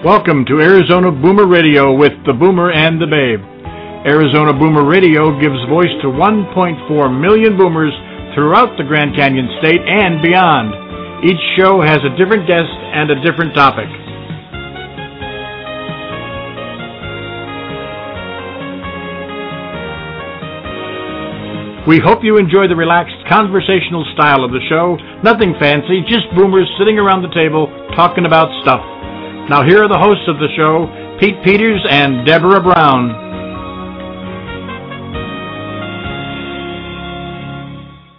Welcome to Arizona Boomer Radio with the Boomer and the Babe. Arizona Boomer Radio gives voice to 1.4 million boomers throughout the Grand Canyon State and beyond. Each show has a different guest and a different topic. We hope you enjoy the relaxed conversational style of the show. Nothing fancy, just boomers sitting around the table talking about stuff. Now, here are the hosts of the show, Pete Peters and Deborah Brown.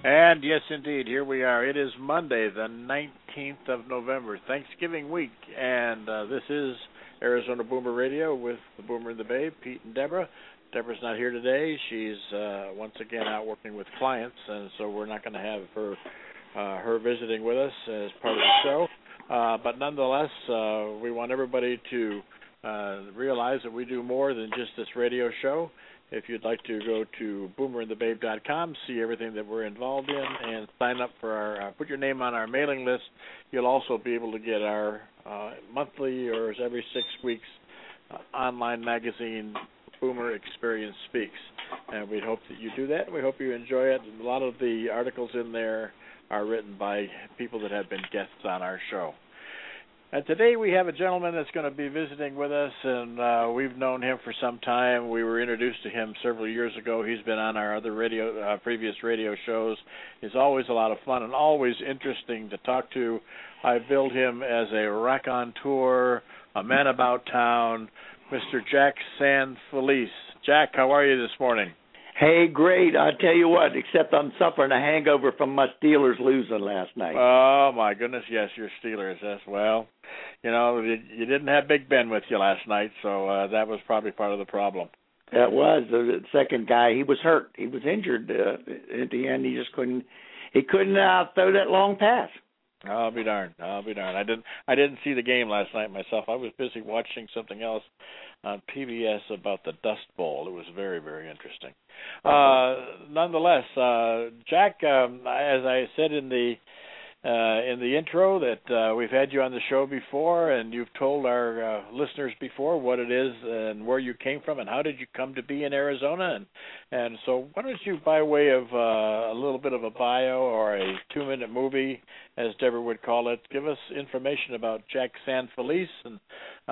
And yes, indeed, here we are. It is Monday, the 19th of November, Thanksgiving week, and uh, this is Arizona Boomer Radio with the Boomer and the Babe, Pete and Deborah. Deborah's not here today. She's uh, once again out working with clients, and so we're not going to have her uh, her visiting with us as part of the show. Uh, but nonetheless, uh, we want everybody to uh, realize that we do more than just this radio show. If you'd like to go to boomerandthebabe.com, see everything that we're involved in, and sign up for our, uh, put your name on our mailing list, you'll also be able to get our uh, monthly or every six weeks uh, online magazine, Boomer Experience Speaks. And we hope that you do that. We hope you enjoy it. A lot of the articles in there are written by people that have been guests on our show. And today we have a gentleman that's going to be visiting with us, and uh, we've known him for some time. We were introduced to him several years ago. He's been on our other radio, uh, previous radio shows. He's always a lot of fun and always interesting to talk to. I billed him as a raconteur, a man about town, Mr. Jack San Felice. Jack, how are you this morning? Hey, great. I tell you what, except I'm suffering a hangover from my Steelers losing last night. Oh my goodness, yes, your Steelers. Yes, well, you know, you, you didn't have Big Ben with you last night, so uh, that was probably part of the problem. That was the second guy. He was hurt. He was injured uh, at the end. He just couldn't. He couldn't uh, throw that long pass. I'll be darned. I'll be darned. I didn't. I didn't see the game last night myself. I was busy watching something else on PBS about the Dust Bowl. It was very, very interesting. Uh, nonetheless, uh, Jack, um, as I said in the uh, in the intro that uh, we've had you on the show before, and you've told our uh, listeners before what it is and where you came from, and how did you come to be in Arizona, and and so why don't you, by way of uh, a little bit of a bio or a two-minute movie, as Deborah would call it, give us information about Jack San Felice and uh,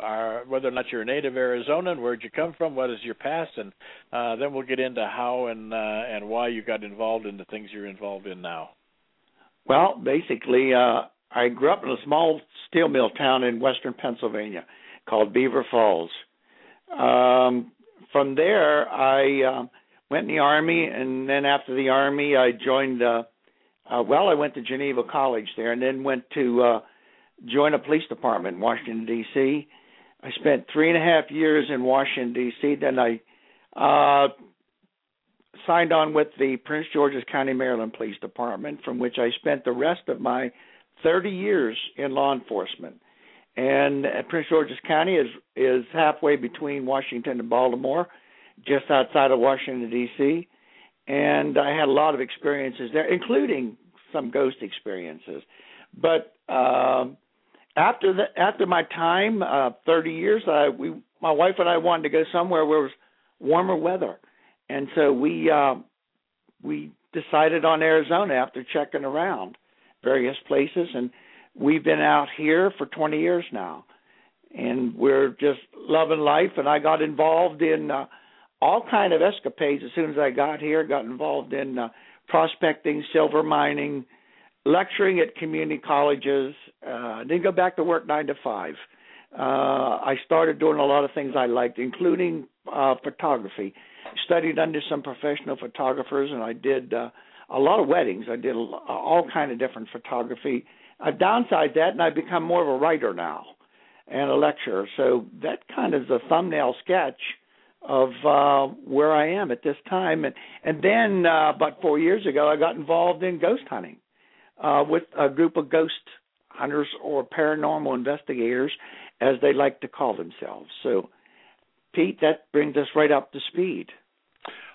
our, whether or not you're a native Arizonan, where'd you come from, what is your past, and uh, then we'll get into how and and why you got involved in the things you're involved in now. Well, basically, uh, I grew up in a small steel mill town in western Pennsylvania called Beaver Falls. Um, from there, I uh, went in the army, and then after the army, I joined. Uh, uh, well, I went to Geneva College there, and then went to uh, join a police department in Washington D.C. I spent three and a half years in Washington D.C. Then I uh, signed on with the Prince George's County, Maryland Police Department, from which I spent the rest of my 30 years in law enforcement. And uh, Prince George's County is is halfway between Washington and Baltimore, just outside of Washington D.C. And I had a lot of experiences there, including some ghost experiences. But uh, after the after my time, uh, 30 years, I we my wife and I wanted to go somewhere where it was warmer weather and so we uh, we decided on Arizona after checking around various places, and we've been out here for 20 years now, and we're just loving life. And I got involved in uh, all kind of escapades as soon as I got here. Got involved in uh, prospecting, silver mining, lecturing at community colleges. Uh, then go back to work nine to five. Uh, I started doing a lot of things I liked, including uh, photography. Studied under some professional photographers, and I did uh, a lot of weddings. I did all kind of different photography. I've downsized that, and I've become more of a writer now and a lecturer. So that kind of is a thumbnail sketch of uh, where I am at this time. And and then uh, about four years ago, I got involved in ghost hunting uh, with a group of ghost hunters or paranormal investigators, as they like to call themselves. So, Pete, that brings us right up to speed.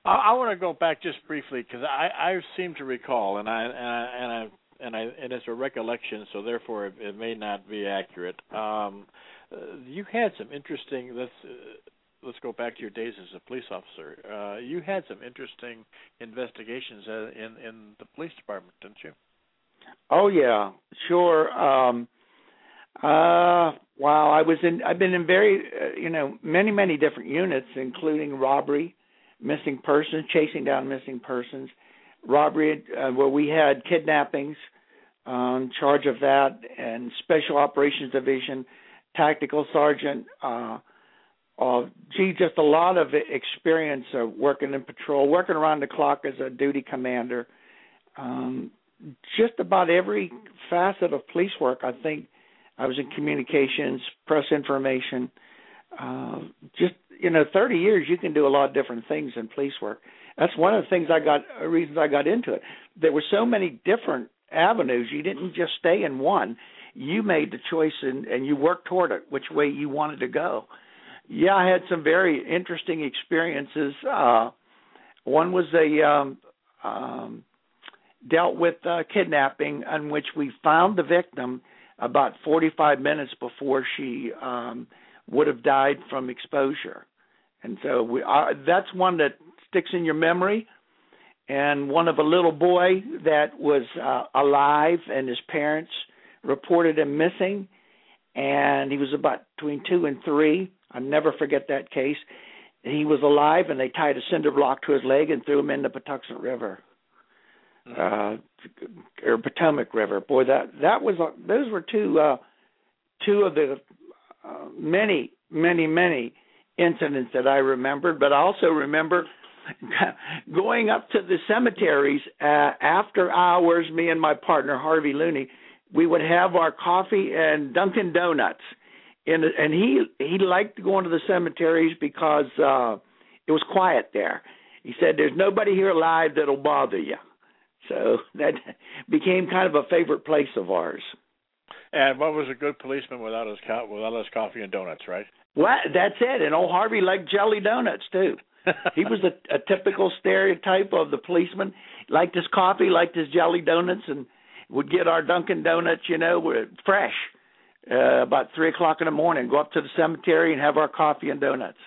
I, I want to go back just briefly because I, I seem to recall, and I and I, and I and I and it's a recollection, so therefore it, it may not be accurate. Um, you had some interesting. Let's uh, let's go back to your days as a police officer. Uh, you had some interesting investigations uh, in in the police department, didn't you? Oh yeah, sure. Um, uh, wow, I was in. I've been in very, uh, you know, many many different units, including robbery, missing persons, chasing down missing persons, robbery uh, where we had kidnappings um, charge of that, and special operations division, tactical sergeant. Uh, uh, gee, just a lot of experience uh, working in patrol, working around the clock as a duty commander. Um, just about every facet of police work. I think I was in communications, press information. Uh, just you know, 30 years you can do a lot of different things in police work. That's one of the things I got uh, reasons I got into it. There were so many different avenues. You didn't just stay in one. You made the choice and, and you worked toward it, which way you wanted to go. Yeah, I had some very interesting experiences. Uh, one was a um, um, dealt with uh, kidnapping, in which we found the victim about 45 minutes before she um, would have died from exposure. And so we uh, that's one that sticks in your memory. And one of a little boy that was uh, alive, and his parents reported him missing, and he was about between two and three. I'll never forget that case. He was alive, and they tied a cinder block to his leg and threw him in the Patuxent River uh, or Potomac River. Boy, that that was those were two uh, two of the uh, many many many incidents that I remembered. But I also remember going up to the cemeteries uh, after hours. Me and my partner Harvey Looney, we would have our coffee and Dunkin' Donuts. In, and he he liked going to the cemeteries because uh it was quiet there. He said, "There's nobody here alive that'll bother you." So that became kind of a favorite place of ours. And what was a good policeman without his co- without his coffee and donuts, right? Well, that's it. And old Harvey liked jelly donuts too. he was a, a typical stereotype of the policeman. Liked his coffee, liked his jelly donuts, and would get our Dunkin' Donuts, you know, fresh uh, about three o'clock in the morning. Go up to the cemetery and have our coffee and donuts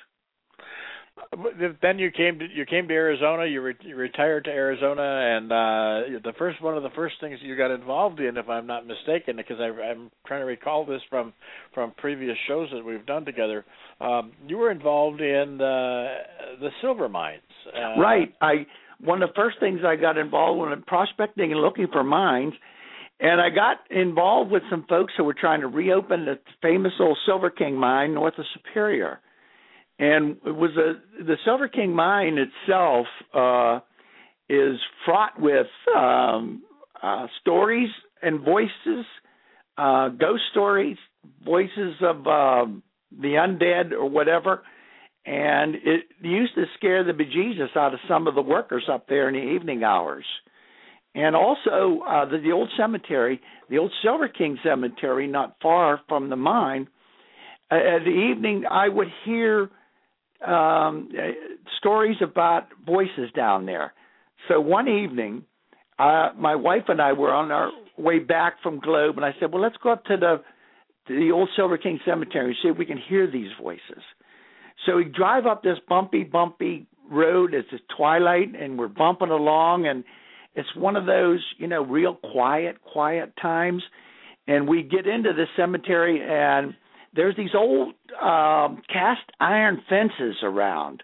then you came to you came to Arizona. You, re, you retired to Arizona, and uh, the first one of the first things you got involved in, if I'm not mistaken, because I, I'm trying to recall this from from previous shows that we've done together. Um, you were involved in the the silver mines. Uh, right. I one of the first things I got involved in was prospecting and looking for mines. And I got involved with some folks who were trying to reopen the famous old Silver King mine north of Superior and it was a the Silver King mine itself uh, is fraught with um, uh, stories and voices, uh, ghost stories, voices of uh, the undead or whatever. And it used to scare the bejesus out of some of the workers up there in the evening hours. And also uh, the, the old cemetery, the old Silver King cemetery, not far from the mine. Uh, at the evening, I would hear um, stories about voices down there. So one evening, uh, my wife and I were on our way back from Globe, and I said, "Well, let's go up to the to the old Silver King Cemetery and see if we can hear these voices." So we drive up this bumpy, bumpy road. It's twilight, and we're bumping along, and it's one of those, you know, real quiet, quiet times. And we get into the cemetery, and there's these old um, cast iron fences around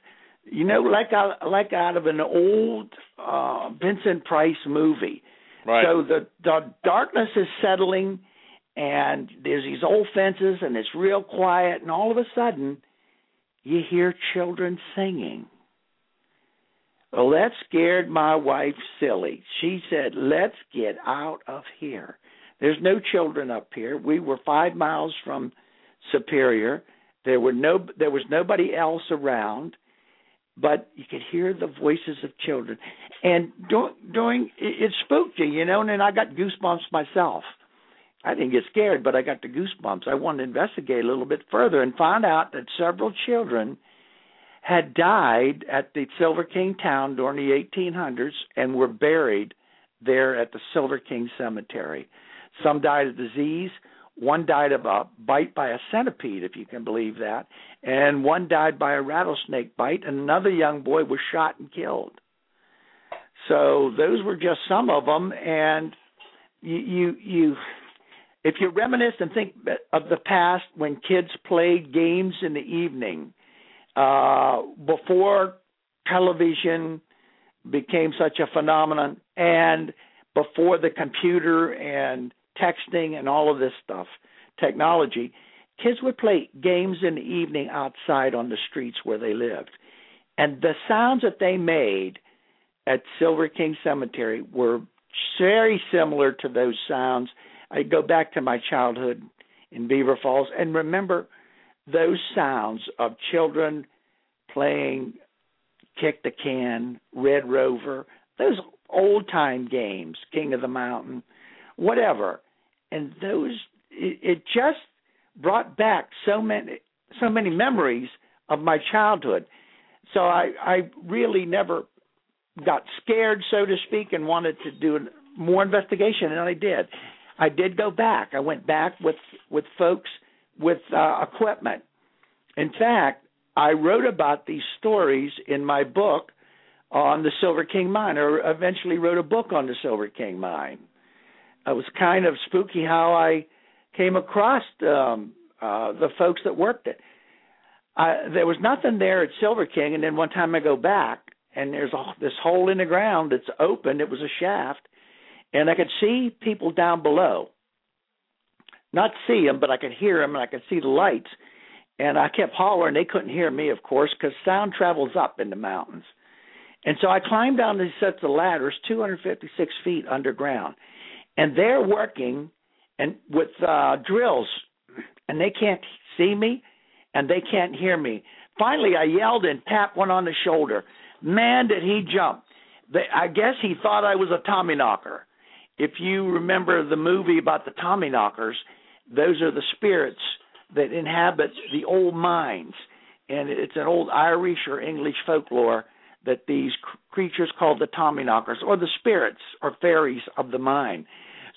you know, like out, like out of an old uh, Vincent Price movie. Right. So the the darkness is settling, and there's these old fences, and it's real quiet, and all of a sudden, you hear children singing. Well, that scared my wife silly. She said, "Let's get out of here." There's no children up here. We were five miles from Superior. There were no there was nobody else around, but you could hear the voices of children. And during, during it spooked you, you know, and then I got goosebumps myself. I didn't get scared, but I got the goosebumps. I wanted to investigate a little bit further and find out that several children had died at the Silver King town during the 1800s and were buried there at the Silver King Cemetery. Some died of disease. One died of a bite by a centipede, if you can believe that, and one died by a rattlesnake bite, and another young boy was shot and killed. So those were just some of them, and you you, you if you reminisce and think of the past when kids played games in the evening uh, before television became such a phenomenon, and before the computer and texting and all of this stuff, technology, kids would play games in the evening outside on the streets where they lived. And the sounds that they made at Silver King Cemetery were very similar to those sounds. I go back to my childhood in Beaver Falls and remember those sounds of children playing kick the can, Red Rover, those old time games, King of the Mountain, whatever and those it, it just brought back so many so many memories of my childhood. So I I really never got scared, so to speak, and wanted to do more investigation, and I did. I did go back. I went back with with folks with uh, equipment. In fact, I wrote about these stories in my book on the Silver King Mine, or eventually wrote a book on the Silver King Mine it was kind of spooky how I came across um, uh, the folks that worked it. I, there was nothing there at Silver King, and then one time I go back, and there's a, this hole in the ground that's open. It was a shaft, and I could see people down below. Not see them, but I could hear them, and I could see the lights. And I kept hollering. They couldn't hear me, of course, because sound travels up in the mountains. And so I climbed down these sets of ladders, 256 feet underground and they're working and with uh, drills, and they can't see me, and they can't hear me. Finally, I yelled and tapped one on the shoulder. Man, did he jump! They, I guess he thought I was a Tommyknocker. If you remember the movie about the Tommyknockers, those are the spirits that inhabit the old mines, and it's an old Irish or English folklore that these creatures called the Tommyknockers, or the spirits or fairies of the mine.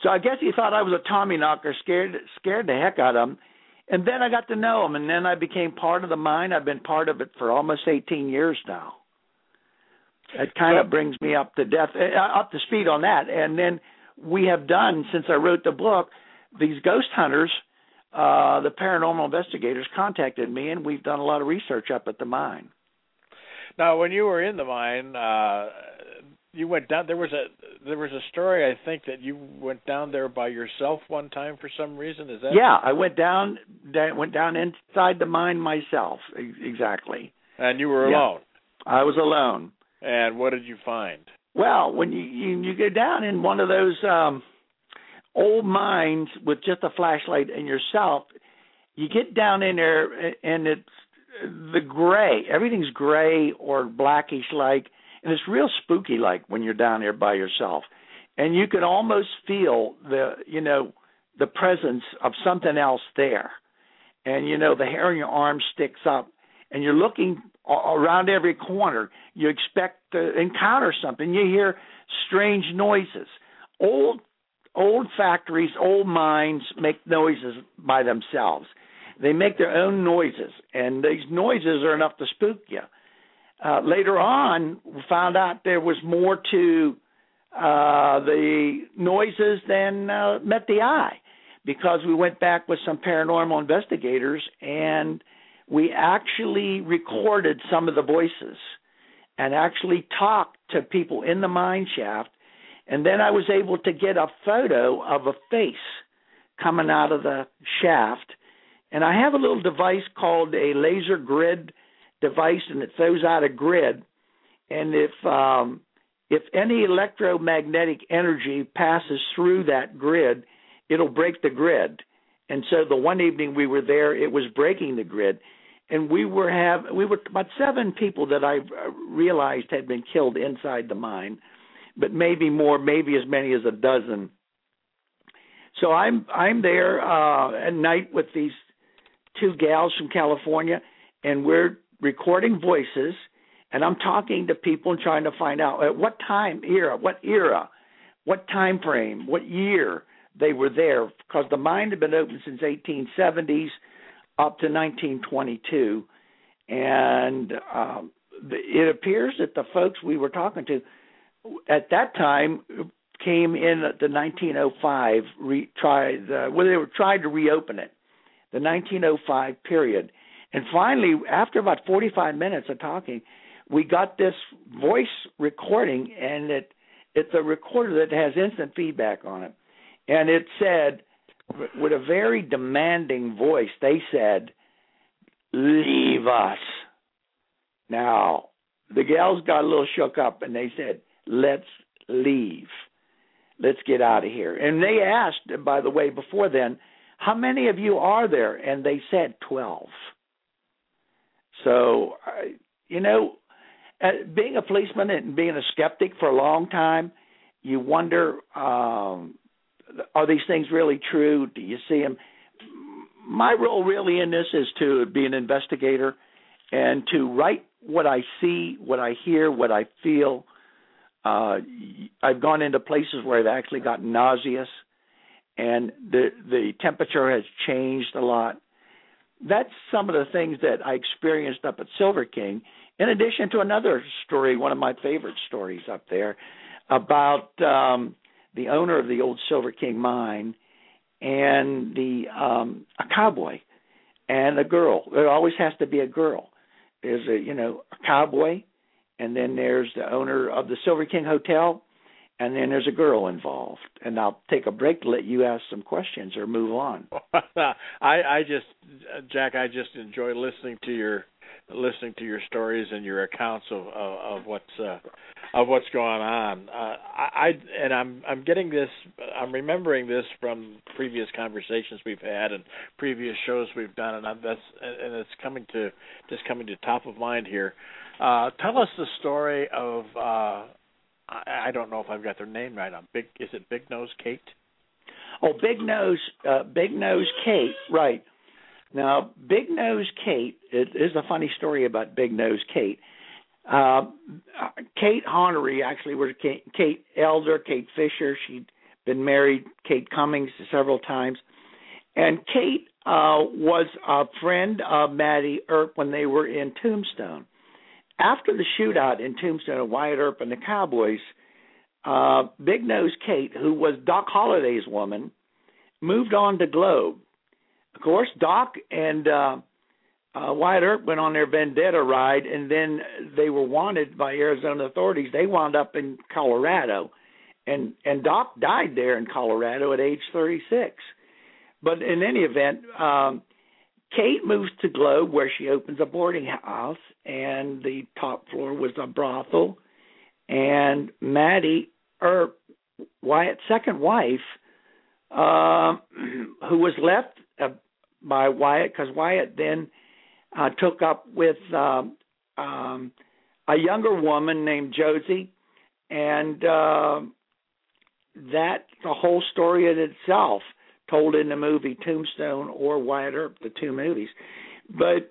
So I guess he thought I was a Tommyknocker, scared scared the heck out of him. And then I got to know him, and then I became part of the mine. I've been part of it for almost 18 years now. It kind of brings me up to death, uh, up to speed on that. And then we have done since I wrote the book. These ghost hunters, uh, the paranormal investigators, contacted me, and we've done a lot of research up at the mine. Now, when you were in the mine, uh, you went down. There was a there was a story I think that you went down there by yourself one time for some reason. Is that? Yeah, I went down. Went down inside the mine myself. Exactly. And you were alone. Yeah, I was alone. And what did you find? Well, when you you, you go down in one of those um old mines with just a flashlight and yourself, you get down in there and it's the gray. Everything's gray or blackish like and it's real spooky like when you're down there by yourself. And you can almost feel the you know the presence of something else there. And you know the hair on your arm sticks up. And you're looking around every corner. You expect to encounter something. You hear strange noises. Old old factories old mines make noises by themselves. They make their own noises. And these noises are enough to spook you uh, later on, we found out there was more to uh, the noises than uh, met the eye because we went back with some paranormal investigators and we actually recorded some of the voices and actually talked to people in the mine shaft. And then I was able to get a photo of a face coming out of the shaft. And I have a little device called a laser grid device, and it throws out a grid. And if um, if any electromagnetic energy passes through that grid, it'll break the grid. And so the one evening we were there, it was breaking the grid and we were have we were about seven people that I realized had been killed inside the mine, but maybe more, maybe as many as a dozen. So I'm I'm there uh, at night with these two gals from California, and we're recording voices, and I'm talking to people and trying to find out at what time era, what era, what time frame, what year they were there, because the mine had been open since 1870s up to 1922, and um, it appears that the folks we were talking to at that time came in the 1905 re, tried uh, well they were tried to reopen it, the 1905 period, and finally after about 45 minutes of talking, we got this voice recording, and it it's a recorder that has instant feedback on it, and it said with a very demanding voice, they said, Leave us. Now, the gals got a little shook up and they said, Let's leave. Let's get out of here. And they asked, by the way, before then, how many of you are there? And they said 12. So, you know, being a policeman and being a skeptic for a long time, you wonder um, are these things really true? Do you see them? My role really in this is to be an investigator and to write what I see, what I hear, what I feel. Uh, I've gone into places where I've actually gotten nauseous, and the the temperature has changed a lot. That's some of the things that I experienced up at Silver King. In addition to another story, one of my favorite stories up there, about um, the owner of the old Silver King mine, and the um, a cowboy and a girl. There always has to be a girl. There's a you know a cowboy, and then there's the owner of the Silver King Hotel, and then there's a girl involved. And I'll take a break to let you ask some questions or move on. I I just Jack, I just enjoy listening to your listening to your stories and your accounts of of, of what's uh, of what's going on. Uh, I and I'm I'm getting this. I'm remembering this from previous conversations we've had and previous shows we've done, and I'm, that's and it's coming to just coming to top of mind here. Uh, tell us the story of. I, I don't know if I've got their name right. On big is it Big Nose Kate? Oh, Big Nose, uh, Big Nose Kate, right? Now, Big Nose Kate it is a funny story about Big Nose Kate. Uh, Kate Honery actually was Kate, Kate Elder, Kate Fisher. She'd been married, Kate Cummings, several times. And Kate uh, was a friend of Mattie Earp when they were in Tombstone. After the shootout in Tombstone, Wyatt Earp and the Cowboys, uh, Big Nose Kate, who was Doc Holliday's woman, moved on to Globe. Of course, Doc and uh, uh, Wyatt Earp went on their vendetta ride, and then they were wanted by Arizona authorities. They wound up in Colorado, and and Doc died there in Colorado at age 36. But in any event, um, Kate moves to Globe, where she opens a boarding house, and the top floor was a brothel. And Mattie, or Wyatt's second wife, uh, who was left uh, by Wyatt, because Wyatt then uh, took up with um, um, a younger woman named Josie, and uh, a whole story in itself, told in the movie Tombstone or Wyatt Earp, the two movies. But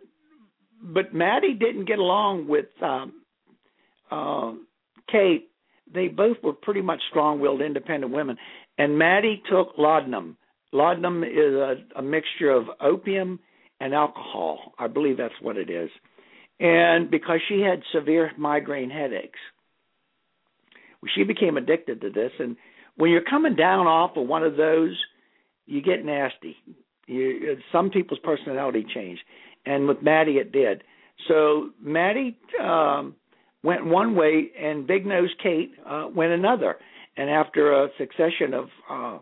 but Mattie didn't get along with um, uh, Kate. They both were pretty much strong-willed, independent women, and Mattie took laudanum. Laudanum is a, a mixture of opium and alcohol. I believe that's what it is. And because she had severe migraine headaches, she became addicted to this. And when you're coming down off of one of those, you get nasty. You, some people's personality change. and with Mattie it did. So Mattie um, went one way, and Big Nose Kate uh, went another. And after a succession of uh, uh,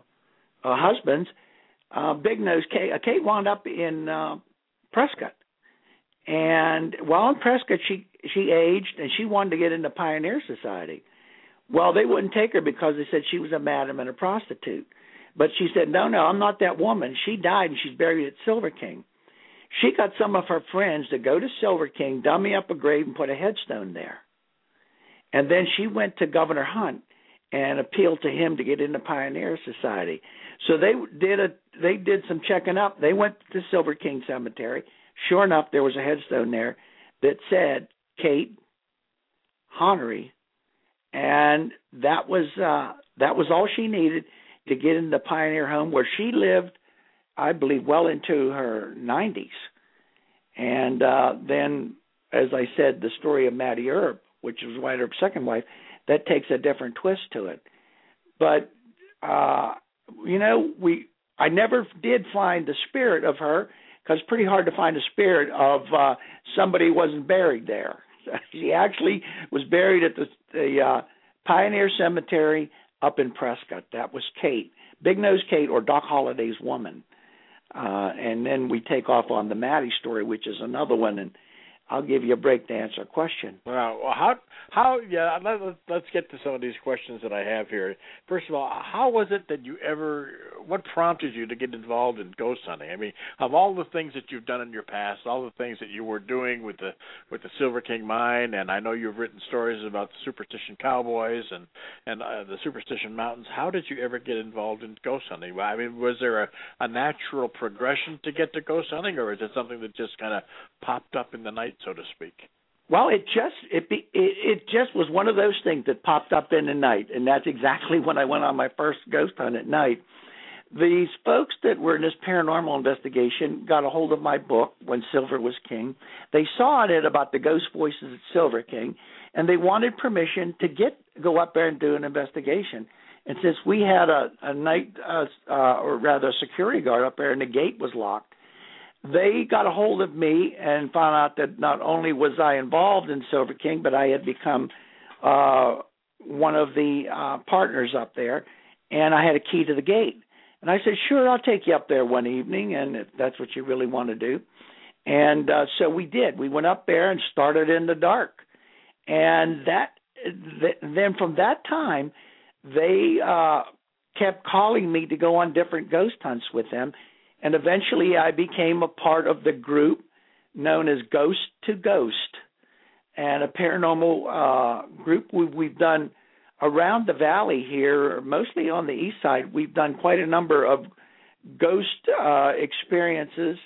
husbands, uh, Big Nose Kate, uh, Kate wound up in uh, Prescott. And while in Prescott, she she aged, and she wanted to get into Pioneer Society. Well, they wouldn't take her because they said she was a madam and a prostitute. But she said, "No, no, I'm not that woman. She died, and she's buried at Silver King." She got some of her friends to go to Silver King, dummy up a grave, and put a headstone there. And then she went to Governor Hunt and appealed to him to get into Pioneer Society. So they did a they did some checking up. They went to Silver King Cemetery. Sure enough, there was a headstone there that said Kate Honery, and that was uh, that was all she needed to get in the Pioneer home where she lived, I believe, well into her 90s. And uh, then, as I said, the story of Mattie Earp, which was Wyatt Earp's second wife, that takes a different twist to it. But uh, you know, we I never did find the spirit of her because it's pretty hard to find a spirit of uh, somebody who wasn't buried there. she actually was buried at the, the uh, Pioneer Cemetery up in Prescott. That was Kate, Big Nose Kate, or Doc Holliday's woman. Uh, and then we take off on the Mattie story, which is another one, and I'll give you a break to answer a question. Well, how how yeah? Let, us let's get to some of these questions that I have here. First of all, how was it that you ever? What prompted you to get involved in ghost hunting? I mean, of all the things that you've done in your past, all the things that you were doing with the with the Silver King mine, and I know you've written stories about the Superstition Cowboys and and uh, the Superstition Mountains. How did you ever get involved in ghost hunting? I mean, was there a, a natural progression to get to ghost hunting, or is it something that just kind of popped up in the night? So to speak? Well, it just it be, it, it just was one of those things that popped up in the night, and that's exactly when I went on my first ghost hunt at night. These folks that were in this paranormal investigation got a hold of my book when Silver was king. They saw in it about the ghost voices at Silver King, and they wanted permission to get go up there and do an investigation. And since we had a, a night, uh, uh, or rather, a security guard up there, and the gate was locked, they got a hold of me and found out that not only was I involved in Silver King, but I had become uh, one of the uh, partners up there, and I had a key to the gate. And I said, "Sure, I'll take you up there one evening, and if that's what you really want to do." And uh, so we did. We went up there and started in the dark, and that th- then from that time, they uh, kept calling me to go on different ghost hunts with them and eventually I became a part of the group known as Ghost to Ghost, and a paranormal uh, group we, we've done around the valley here, mostly on the east side. We've done quite a number of ghost uh, experiences,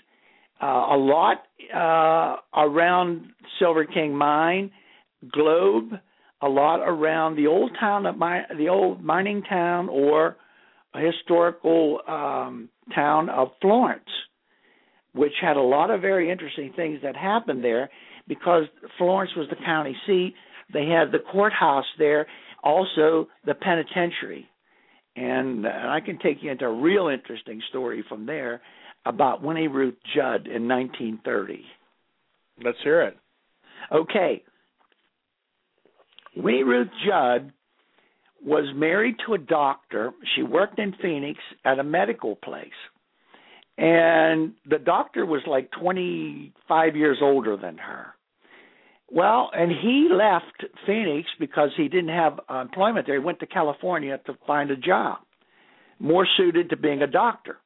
uh, a lot uh, around Silver King Mine, Globe, a lot around the old town of my the old mining town or historical um, town of Florence, which had a lot of very interesting things that happened there because Florence was the county seat. They had the courthouse there, also the penitentiary. And, I can take you into a real interesting story from there about Winnie Ruth Judd in 1930. Let's hear it. Okay. Winnie Ruth Judd was married to a doctor. She worked in Phoenix at a medical place. And the doctor was like 25 years older than her. Well, and he left Phoenix because he didn't have employment there. He went to California to find a job more suited to being a doctor.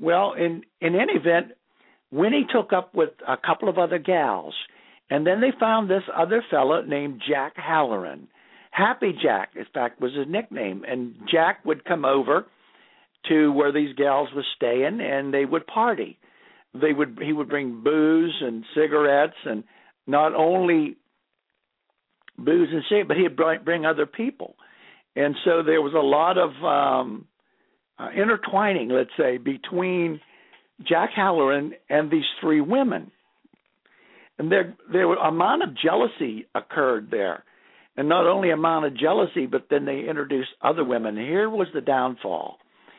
Well, in in any event, Winnie took up with a couple of other gals, and then they found this other fellow named Jack Halloran. Happy Jack, in fact, was his nickname. And Jack would come over to where these gals was staying, and they would party. They would he would bring booze and cigarettes, and not only booze and cigarettes, but he'd bring, other people. And so there was a lot of um, uh, intertwining, let's say, between Jack Halloran and these three women. And there, there was amount of jealousy occurred there and not only amount of jealousy, but then they introduced other women. Here was the downfall.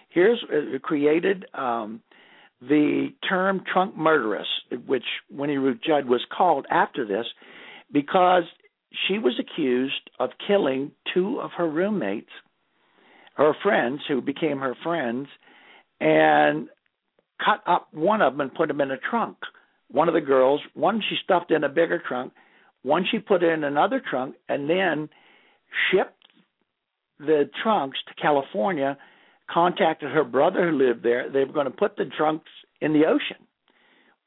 Here's it created um, the term trunk murderess, which Winnie Ruth Judd was called after this, because she was accused of killing two of her roommates, her friends who became her friends, and cut up one of them and put them in a trunk. One of the girls, one she stuffed in a bigger trunk, one she put in another trunk, and then shipped the trunks to California. Contacted her brother who lived there. They were going to put the trunks in the ocean.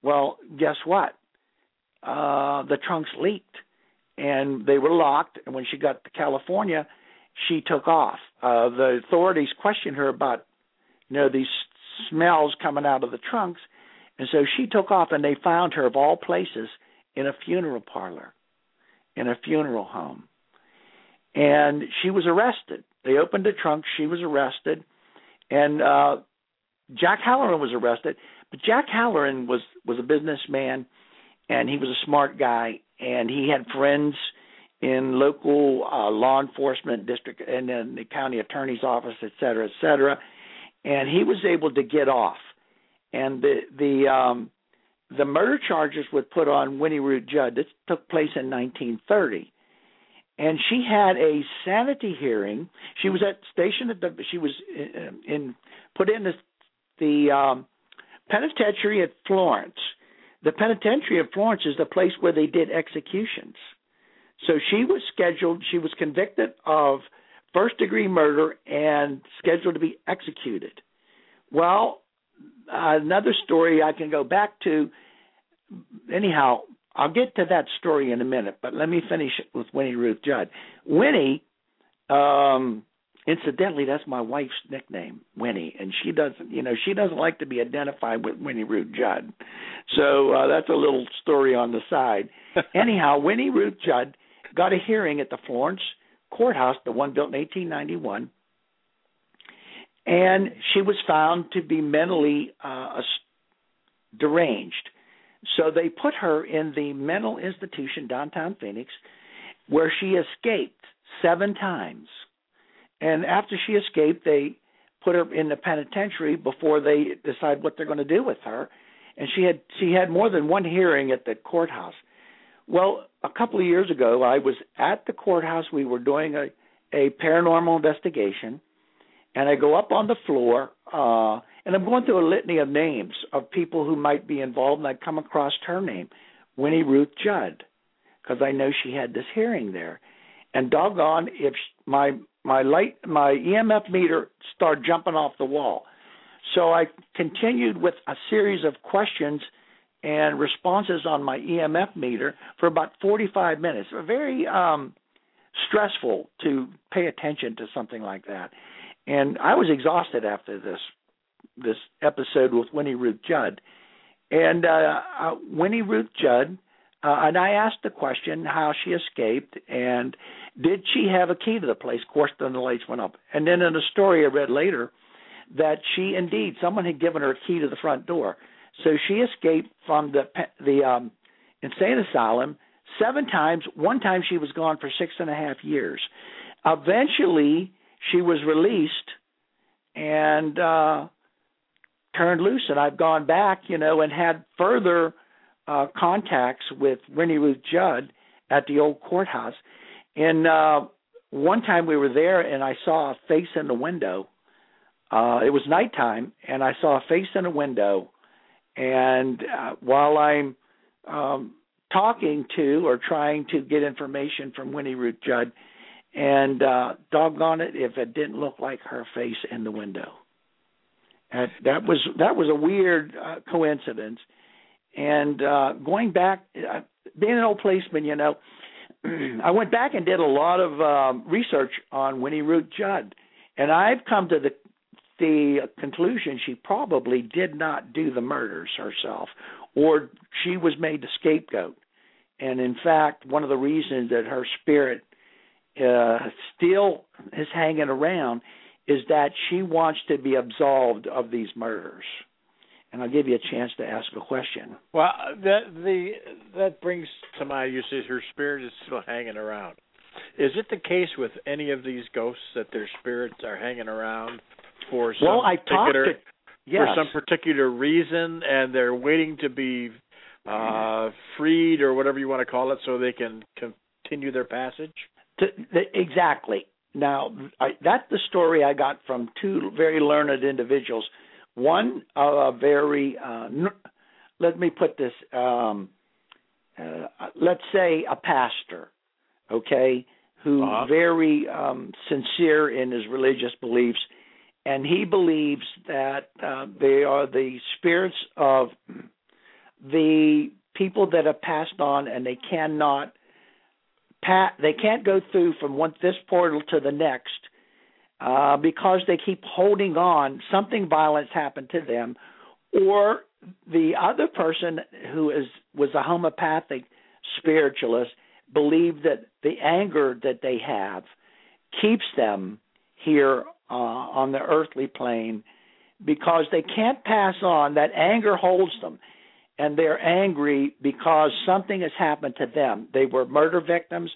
Well, guess what? Uh, the trunks leaked, and they were locked. And when she got to California, she took off. Uh, the authorities questioned her about, you know, these smells coming out of the trunks, and so she took off. And they found her of all places in a funeral parlor, in a funeral home, and she was arrested. They opened a trunk. She was arrested, and uh, Jack Halloran was arrested. But Jack Halloran was was a businessman, and he was a smart guy, and he had friends in local uh, law enforcement district and then the county attorney's office, et cetera, et cetera, and he was able to get off. And the the um, the murder charges were put on Winnie Ruth Judd. This took place in 1930, and she had a sanity hearing. She was at stationed at the she was in, in put in the the um, penitentiary at Florence. The penitentiary at Florence is the place where they did executions. So she was scheduled, she was convicted of first degree murder and scheduled to be executed. Well, another story I can go back to. Anyhow, I'll get to that story in a minute, but let me finish with Winnie Ruth Judd. Winnie um, Incidentally, that's my wife's nickname, Winnie, and she doesn't, you know, she doesn't like to be identified with Winnie Ruth Judd. So uh, that's a little story on the side. Anyhow, Winnie Ruth Judd got a hearing at the Florence courthouse, the one built in 1891, and she was found to be mentally uh, deranged. So they put her in the mental institution downtown Phoenix, where she escaped seven times and after she escaped, they put her in the penitentiary before they decide what they're going to do with her. And she had she had more than one hearing at the courthouse. Well, a couple of years ago, I was at the courthouse. We were doing a a paranormal investigation, and I go up on the floor, uh, and I'm going through a litany of names of people who might be involved, and I come across her name, Winnie Ruth Judd, because I know she had this hearing there. And doggone, if my my light my EMF meter started jumping off the wall. So I continued with a series of questions and responses on my EMF meter for about 45 minutes. Very um, stressful to pay attention to something like that. And I was exhausted after this this episode with Winnie Ruth Judd. And uh, uh, Winnie Ruth Judd uh, and I asked the question how she escaped and did she have a key to the place? Of course, then the lights went up. And then in a story I read later, that she indeed someone had given her a key to the front door, so she escaped from the the um, insane asylum seven times. One time she was gone for six and a half years. Eventually, she was released and uh, turned loose. And I've gone back, you know, and had further uh, contacts with Winnie Ruth Judd at the old courthouse. And uh, one time we were there, and I saw a face in the window. Uh, it was nighttime, and I saw a face in a window. And uh, while I'm um, talking to or trying to get information from Winnie Ruth Judd, and uh, doggone it, if it didn't look like her face in the window. And that was that was a weird uh, coincidence. And uh, going back, uh, being an old policeman, you know, I went back and did a lot of um, research on Winnie Ruth Judd, and I've come to the the conclusion she probably did not do the murders herself, or she was made the scapegoat. And in fact, one of the reasons that her spirit uh, still is hanging around is that she wants to be absolved of these murders and I'll give you a chance to ask a question. Well, that the that brings to mind you say her spirit is still hanging around. Is it the case with any of these ghosts that their spirits are hanging around for some well, I particular? to, yes. for some particular reason, and they're waiting to be uh, freed or whatever you want to call it, so they can continue their passage. To, the, exactly. Now, I, that's the story I got from two very learned individuals. One, a very, uh, let me put this, um, uh, let's say a pastor, okay, who uh-huh. very um, sincere in his religious beliefs, and he believes that uh, they are the spirits of the people that have passed on, and they cannot pa- they can't go through from one this portal to the next uh, because they keep holding on. Something violence happened to them, or the other person who is was a homeopathic spiritualist believed that the anger that they have keeps them here uh, on the earthly plane because they can't pass on. That anger holds them, and they're angry because something has happened to them. They were murder victims,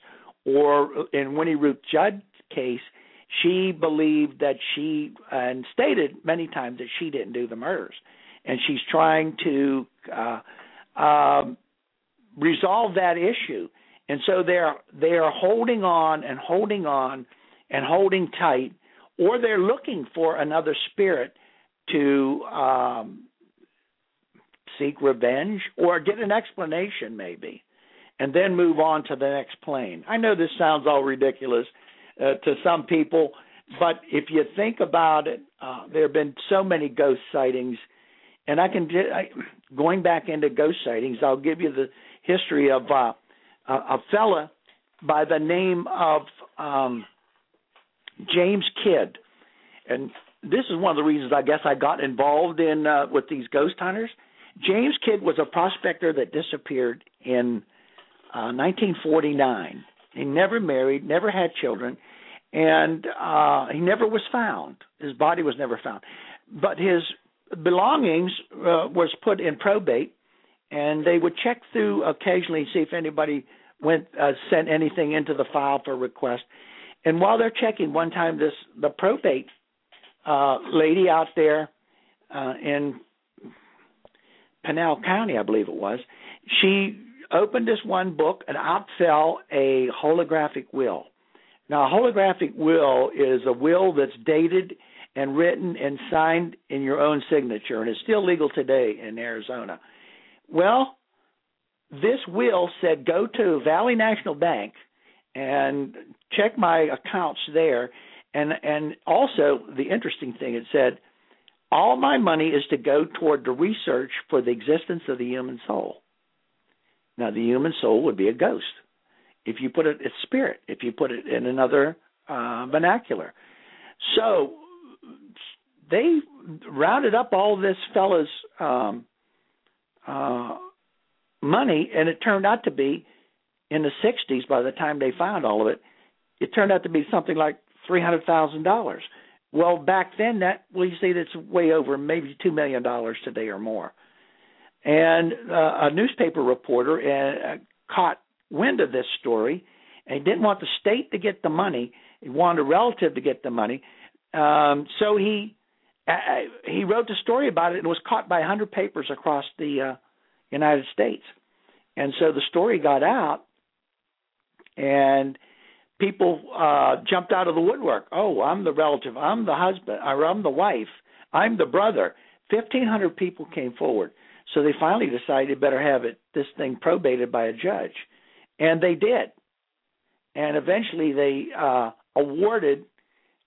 or in Winnie Ruth Judd's case, she believed that she and stated many times that she didn't do the murders, and she's trying to uh, uh, resolve that issue. And so they're they are holding on and holding on and holding tight, or they're looking for another spirit to um, seek revenge or get an explanation, maybe, and then move on to the next plane. I know this sounds all ridiculous uh, to some people, but if you think about it, uh, there have been so many ghost sightings, and I can I, going back into ghost sightings. I'll give you the history of uh, a, a fella by the name of um, James Kidd, and this is one of the reasons I guess I got involved in uh, with these ghost hunters. James Kidd was a prospector that disappeared in uh, 1949. He never married, never had children, and uh, he never was found. His body was never found, but his belongings uh, was put in probate, and they would check through occasionally see if anybody went uh, sent anything into the file for request. And while they're checking, one time this the probate uh, lady out there uh, in Pinal County, I believe it was, she opened this one book and out fell a holographic will. Now, a holographic will is a will that's dated and written and signed in your own signature, and it's still legal today in Arizona. Well, this will said go to Valley National Bank and check my accounts there, and and also the interesting thing it said all my money is to go toward the research for the existence of the human soul. Now, the human soul would be a ghost. If you put it, it's spirit. If you put it in another uh, vernacular. So they rounded up all this fellow's um, uh, money, and it turned out to be in the 60s, by the time they found all of it, it turned out to be something like $300,000. Well, back then, that well, you see, that's way over maybe $2 million today or more. And uh, a newspaper reporter uh, caught wind of this story and he didn't want the state to get the money. He wanted a relative to get the money. Um, so he uh, he wrote the story about it and was caught by a 100 papers across the uh, United States. And so the story got out, and people uh, jumped out of the woodwork. Oh, I'm the relative. I'm the husband. Or I'm the wife. I'm the brother. 1,500 people came forward. So they finally decided better have it this thing probated by a judge, and they did. And eventually they uh, awarded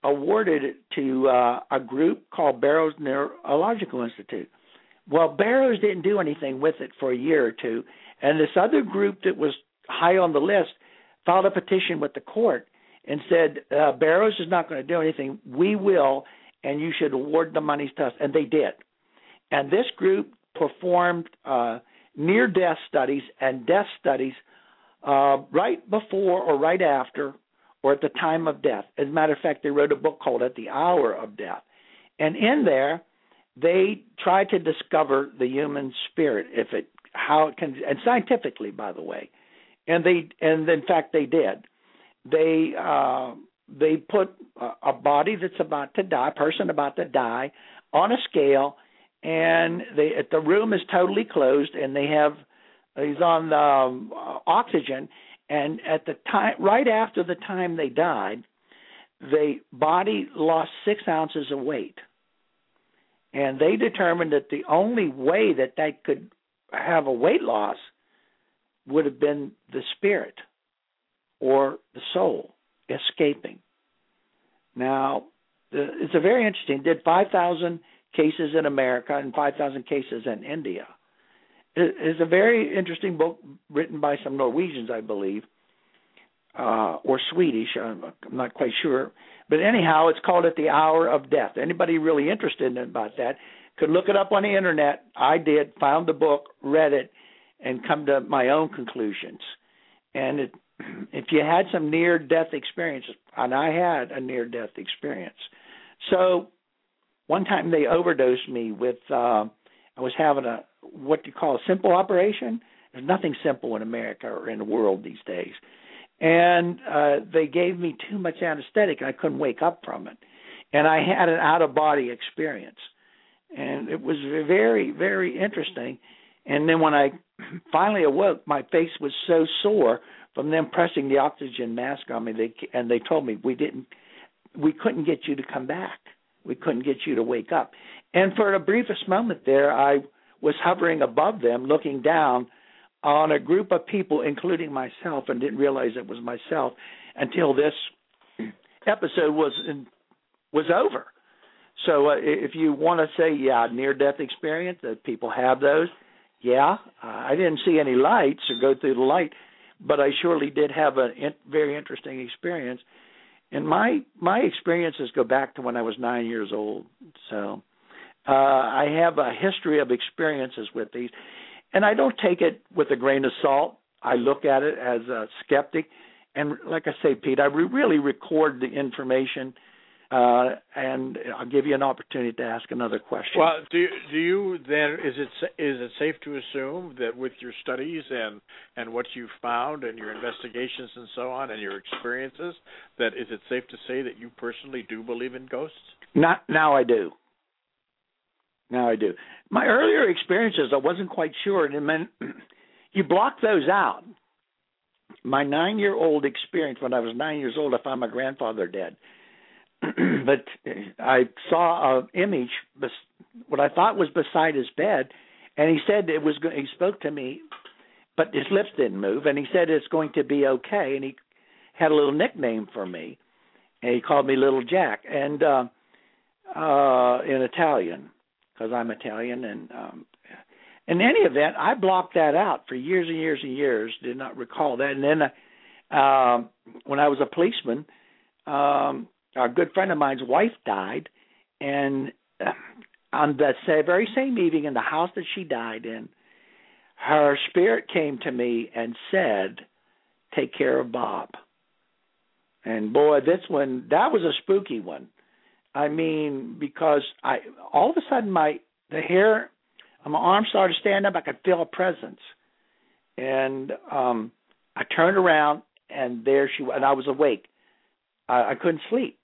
awarded it to uh, a group called Barrows Neurological Institute. Well, Barrows didn't do anything with it for a year or two, and this other group that was high on the list filed a petition with the court and said uh, Barrows is not going to do anything. We will, and you should award the monies to us, and they did. And this group performed uh, near death studies and death studies uh, right before or right after or at the time of death. As a matter of fact, they wrote a book called At the Hour of Death. And in there, they tried to discover the human spirit, if it how it can, and scientifically, by the way, and they and in fact they did. They uh, they put a, body that's about to die, a person about to die, on a scale and they the room is totally closed, and they have he's on um, oxygen, and at the time, right after the time they died, the body lost six ounces of weight, and they determined that the only way that they could have a weight loss would have been the spirit or the soul escaping. Now, the, it's a very interesting. Did five thousand cases in America and five thousand cases in India. It is a very interesting book written by some Norwegians, I believe, uh, or Swedish. I'm, I'm not quite sure, but anyhow, it's called "At the Hour of Death." Anybody really interested in about that could look it up on the internet. I did, found the book, read it, and come to my own conclusions. And it, if you had some near death experiences, and I had a near death experience, so one time they overdosed me with. Uh, I was having a what you call a simple operation. There's nothing simple in America or in the world these days. And uh, they gave me too much anesthetic, and I couldn't wake up from it. And I had an out of body experience, and it was very, very interesting. And then when I finally awoke, my face was so sore from them pressing the oxygen mask on me. They and they told me we didn't, we couldn't get you to come back. We couldn't get you to wake up. And for the briefest moment there, I was hovering above them, looking down on a group of people, including myself, and didn't realize it was myself until this episode was in, was over. So uh, if you want to say, yeah, near death experience, that people have those, yeah, I didn't see any lights or go through the light, but I surely did have a very interesting experience. And my my experiences go back to when I was nine years old. So uh, I have a history of experiences with these, and I don't take it with a grain of salt. I look at it as a skeptic, and like I say, Pete, I re- really record the information uh, and I'll give you an opportunity to ask another question. Well, do you, do you then is it is it safe to assume that with your studies and and what you've found and your investigations and so on and your experiences that is it safe to say that you personally do believe in ghosts? Not now, I do. Now I do. My earlier experiences, I wasn't quite sure, and meant you block those out. My nine-year-old experience when I was nine years old, I found my grandfather dead but I saw an image, what I thought was beside his bed, and he said it was. He spoke to me, but his lips didn't move, and he said it's going to be okay, and he had a little nickname for me, and he called me Little Jack, and uh, uh, in Italian, because I'm Italian, and um, in any event, I blocked that out for years and years and years. Did not recall that, and then uh, when I was a policeman. Um, a good friend of mine's wife died, and uh, on the very same evening in the house that she died in, her spirit came to me and said, "Take care of Bob." And boy, this one that was a spooky one. I mean, because I all of a sudden my the hair on my arm started to stand up. I could feel a presence, and um I turned around and there she was. And I was awake. I, I couldn't sleep.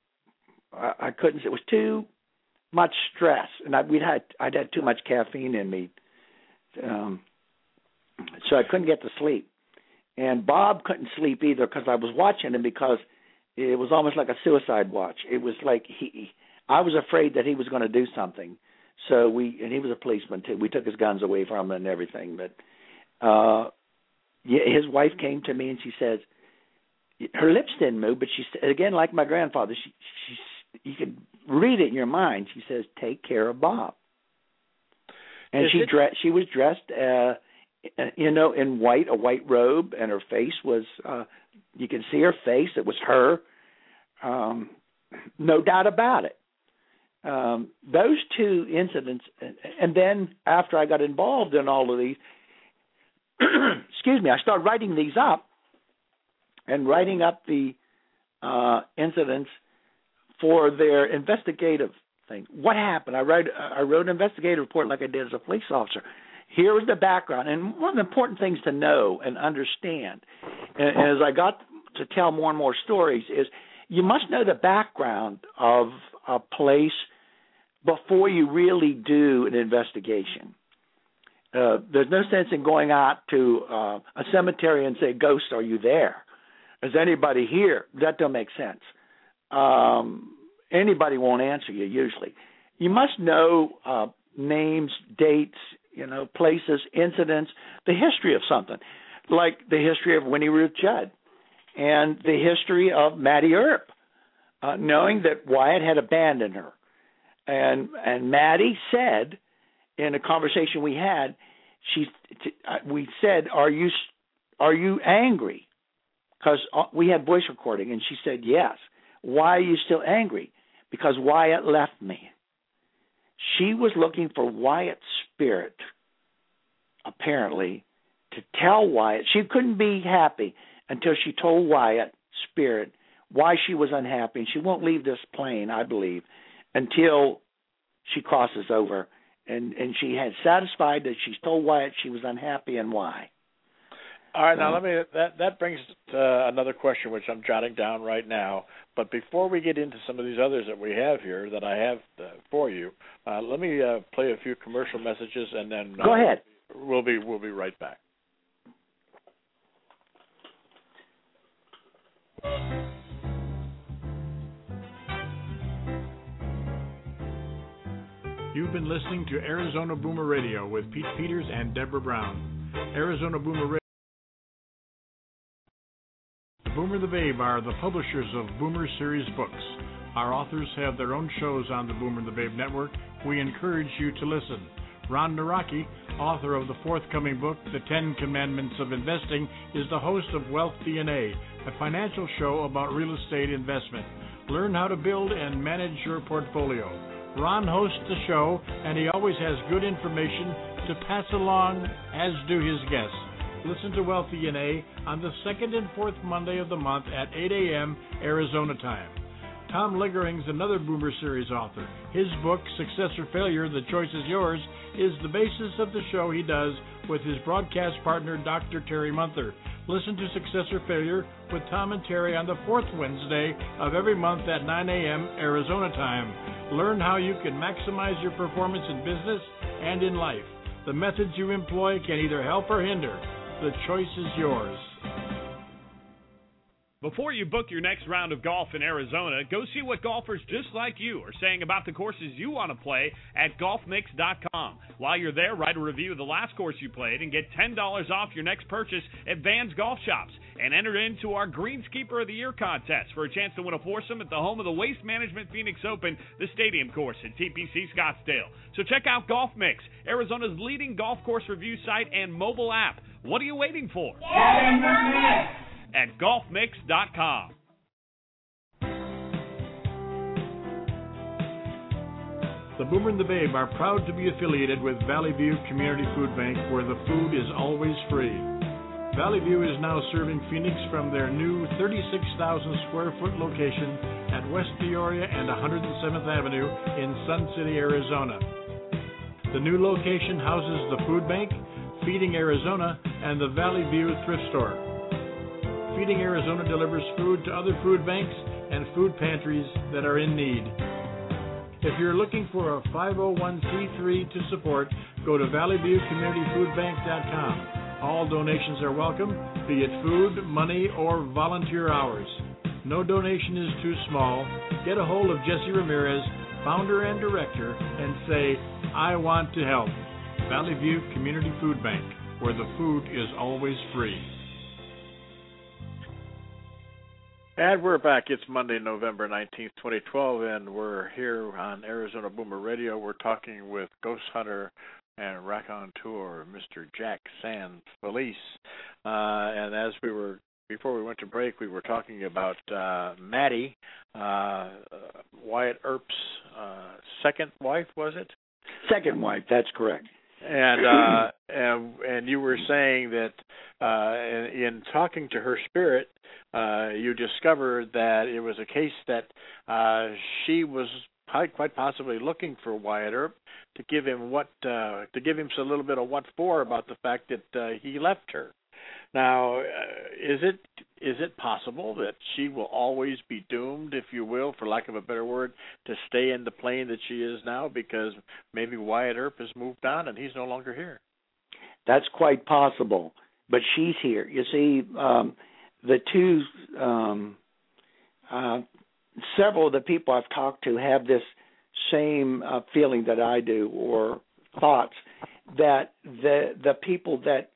I, couldn't. It was too much stress, and I, we'd had I'd had too much caffeine in me, um, so I couldn't get to sleep. And Bob couldn't sleep either because I was watching him because it was almost like a suicide watch. It was like he, I was afraid that he was going to do something. So we, and he was a policeman too. We took his guns away from him and everything. But uh, his wife came to me and she says, her lips didn't move, but she again, like my grandfather, she she you can read it in your mind. She says, "Take care of Bob," and Is she dressed. She was dressed, uh, you know, in white, a white robe, and her face was. uh You can see her face. It was her. Um, no doubt about it. Um, those two incidents, and then after I got involved in all of these, excuse me, I started writing these up and writing up the uh, incidents for their investigative thing. What happened? I wrote I wrote an investigative report like I did as a police officer. Here was the background, and one of the important things to know and understand, and, and as I got to tell more and more stories, is you must know the background of a place before you really do an investigation. Uh, there's no sense in going out to uh, a cemetery and say, "Ghost, are you there? Is anybody here?" That don't make sense. Um, anybody won't answer you usually. You must know uh, names, dates, you know, places, incidents, the history of something, like the history of Winnie Ruth Judd and the history of Mattie Earp, uh, knowing that Wyatt had abandoned her. And and Mattie said in a conversation we had, she uh, we said, "Are you are you angry?" Because uh, we had voice recording, and she said, "Yes." Why are you still angry? Because Wyatt left me. She was looking for Wyatt's spirit, apparently, to tell Wyatt. She couldn't be happy until she told Wyatt spirit why she was unhappy. And she won't leave this plane, I believe, until she crosses over. And and she had satisfied that she's told Wyatt she was unhappy and why. All right, now let me. That that brings to another question, which I'm jotting down right now. But before we get into some of these others that we have here that I have uh, for you, uh, let me uh, play a few commercial messages, and then go ahead. We'll be we'll be right back. You've been listening to Arizona Boomer Radio with Pete Peters and Deborah Brown. Arizona Boomer Radio. Boomer the Babe are the publishers of Boomer Series books. Our authors have their own shows on the Boomer the Babe network. We encourage you to listen. Ron Naraki, author of the forthcoming book, The Ten Commandments of Investing, is the host of Wealth DNA, a financial show about real estate investment. Learn how to build and manage your portfolio. Ron hosts the show, and he always has good information to pass along, as do his guests. Listen to Wealth DNA on the second and fourth Monday of the month at 8 a.m. Arizona time. Tom Liggering's another Boomer Series author. His book, Success or Failure, The Choice is Yours, is the basis of the show he does with his broadcast partner, Dr. Terry Munther. Listen to Success or Failure with Tom and Terry on the fourth Wednesday of every month at 9 a.m. Arizona time. Learn how you can maximize your performance in business and in life. The methods you employ can either help or hinder. The choice is yours. Before you book your next round of golf in Arizona, go see what golfers just like you are saying about the courses you want to play at golfmix.com. While you're there, write a review of the last course you played and get $10 off your next purchase at Vans Golf Shops. And enter into our Greenskeeper of the Year contest for a chance to win a foursome at the home of the Waste Management Phoenix Open, the stadium course at TPC Scottsdale. So check out Golf Mix, Arizona's leading golf course review site and mobile app. What are you waiting for? at golfmix.com. The Boomer and the Babe are proud to be affiliated with Valley View Community Food Bank, where the food is always free. Valley View is now serving Phoenix from their new 36,000 square foot location at West Peoria and 107th Avenue in Sun City, Arizona. The new location houses the food bank, Feeding Arizona, and the Valley View thrift store. Feeding Arizona delivers food to other food banks and food pantries that are in need. If you're looking for a 501c3 to support, go to valleyviewcommunityfoodbank.com. All donations are welcome, be it food, money, or volunteer hours. No donation is too small. Get a hold of Jesse Ramirez, founder and director, and say, I want to help. Valley View Community Food Bank, where the food is always free. And we're back. It's Monday, November 19th, 2012, and we're here on Arizona Boomer Radio. We're talking with ghost hunter and raconteur, Mr. Jack San Felice. Uh, and as we were, before we went to break, we were talking about uh, Mattie, uh, Wyatt Earp's uh, second wife, was it? Second wife, that's correct. And uh, and and you were saying that uh, in, in talking to her spirit, uh, you discovered that it was a case that uh, she was quite possibly looking for Wyatt Earp to give him what uh, to give him a little bit of what for about the fact that uh, he left her. Now, uh, is it is it possible that she will always be doomed, if you will, for lack of a better word, to stay in the plane that she is now because maybe Wyatt Earp has moved on and he's no longer here? That's quite possible, but she's here. You see, um, the two, um, uh, several of the people I've talked to have this same uh, feeling that I do, or thoughts that the the people that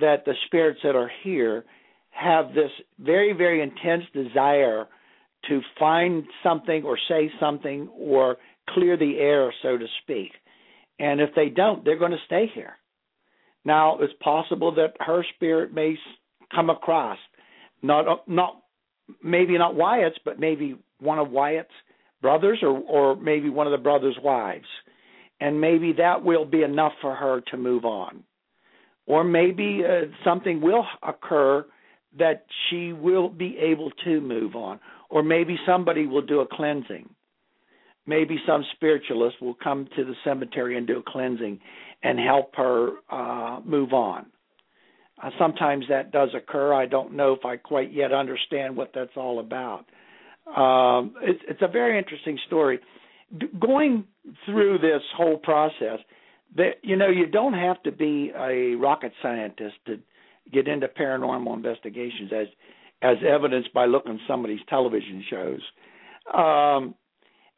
that the spirits that are here have this very very intense desire to find something or say something or clear the air so to speak. And if they don't they're going to stay here. Now it's possible that her spirit may come across not not maybe not Wyatt's but maybe one of Wyatt's brothers or or maybe one of the brothers wives. And maybe that will be enough for her to move on. Or maybe uh, something will occur that she will be able to move on. Or maybe somebody will do a cleansing. Maybe some spiritualist will come to the cemetery and do a cleansing and help her uh, move on uh, sometimes that does occur. I don't know if i quite yet understand what that's all about. Um, it's, it's a very interesting story. D- going through this whole process that you know you don't have to be a rocket scientist to get into paranormal investigations as as evidenced by looking at some of these television shows. Um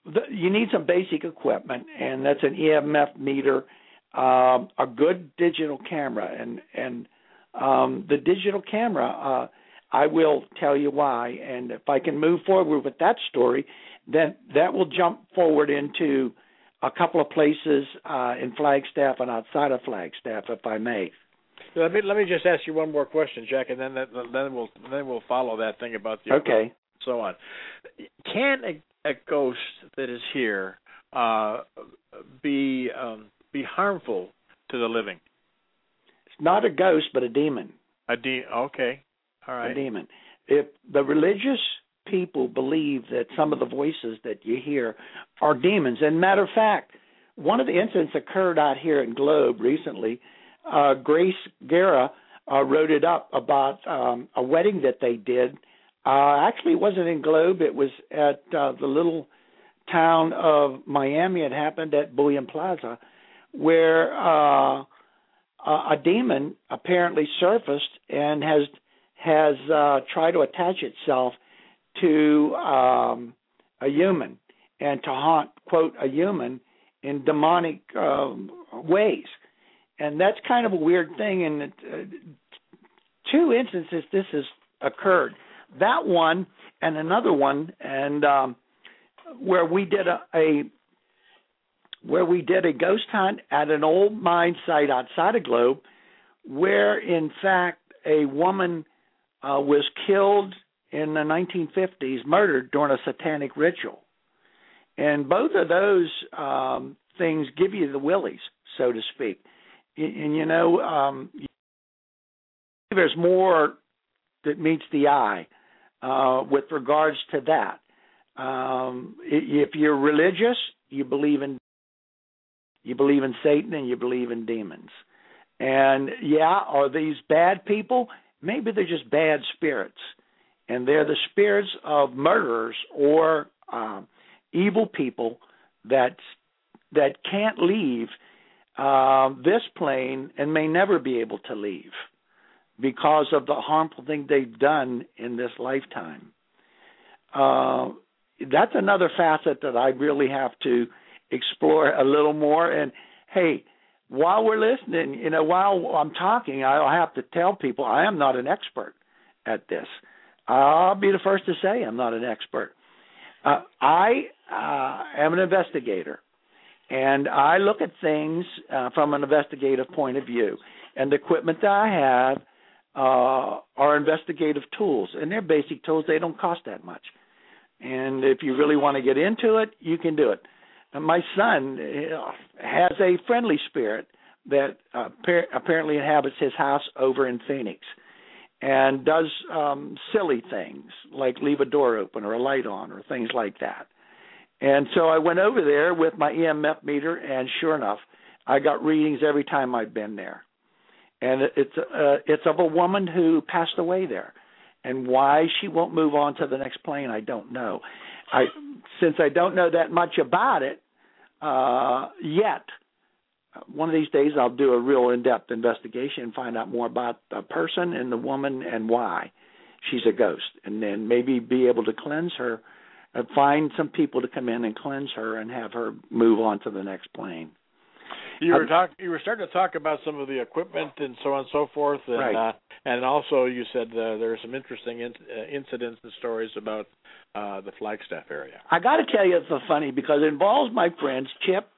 the, you need some basic equipment and that's an EMF meter um a good digital camera and and um the digital camera uh I will tell you why and if I can move forward with that story then that will jump forward into a couple of places uh, in Flagstaff and outside of Flagstaff, if I may. Let me let me just ask you one more question, Jack, and then that, then we'll then we'll follow that thing about the okay. so on. Can a, a ghost that is here uh, be um, be harmful to the living? Not a ghost, but a demon. A de okay, all right. A demon. If the religious people believe that some of the voices that you hear are demons. And matter of fact, one of the incidents occurred out here in Globe recently. Uh, Grace Guerra uh, wrote it up about um, a wedding that they did. Uh, actually, it wasn't in Globe. It was at uh, the little town of Miami. It happened at Bullion Plaza, where uh, a demon apparently surfaced and has has uh, tried to attach itself to um, a human and to haunt, quote, a human in demonic um, ways. And that's kind of a weird thing. And uh, two instances this has occurred. That one and another one, and um, where we did a, a where we did a ghost hunt at an old mine site outside of Globe, where in fact a woman uh, was killed in the 1950s murdered during a satanic ritual. And both of those um, things give you the willies, so to speak. And, and you know, um, there's more that meets the eye uh, with regards to that. Um, if you're religious, you believe in you believe in Satan and you believe in demons. And yeah, are these bad people? Maybe they're just bad spirits and they're the spirits of murderers or um, evil people that that can't leave uh, this plane and may never be able to leave because of the harmful thing they've done in this lifetime. Uh, that's another facet that I really have to explore a little more. And hey, while we're listening, you know, while I'm talking, I'll have to tell people I am not an expert at this. I'll be the first to say I'm not an expert. Uh, I uh, am an investigator, and I look at things uh, from an investigative point of view. And the equipment that I have uh, are investigative tools, and they're basic tools. They don't cost that much. And if you really want to get into it, you can do it. My son uh, has a friendly spirit that uh, apparently inhabits his house over in Phoenix and does um, silly things like leave a door open or a light on or things like that. And so I went over there with my EMF meter, and sure enough, I got readings every time I'd been there. And it's uh, it's of a woman who passed away there, and why she won't move on to the next plane, I don't know. I since I don't know that much about it uh, yet. One of these days, I'll do a real in-depth investigation and find out more about the person and the woman and why she's a ghost, and then maybe be able to cleanse her, and find some people to come in and cleanse her and have her move on to the next plane. You were talk you were starting to talk about some of the equipment and so on and so forth, and Right. uh, and also you said uh, there are some interesting in, uh, incidents and stories about uh, the Flagstaff area. I got to tell you, it's so funny because it involves my friends Chip,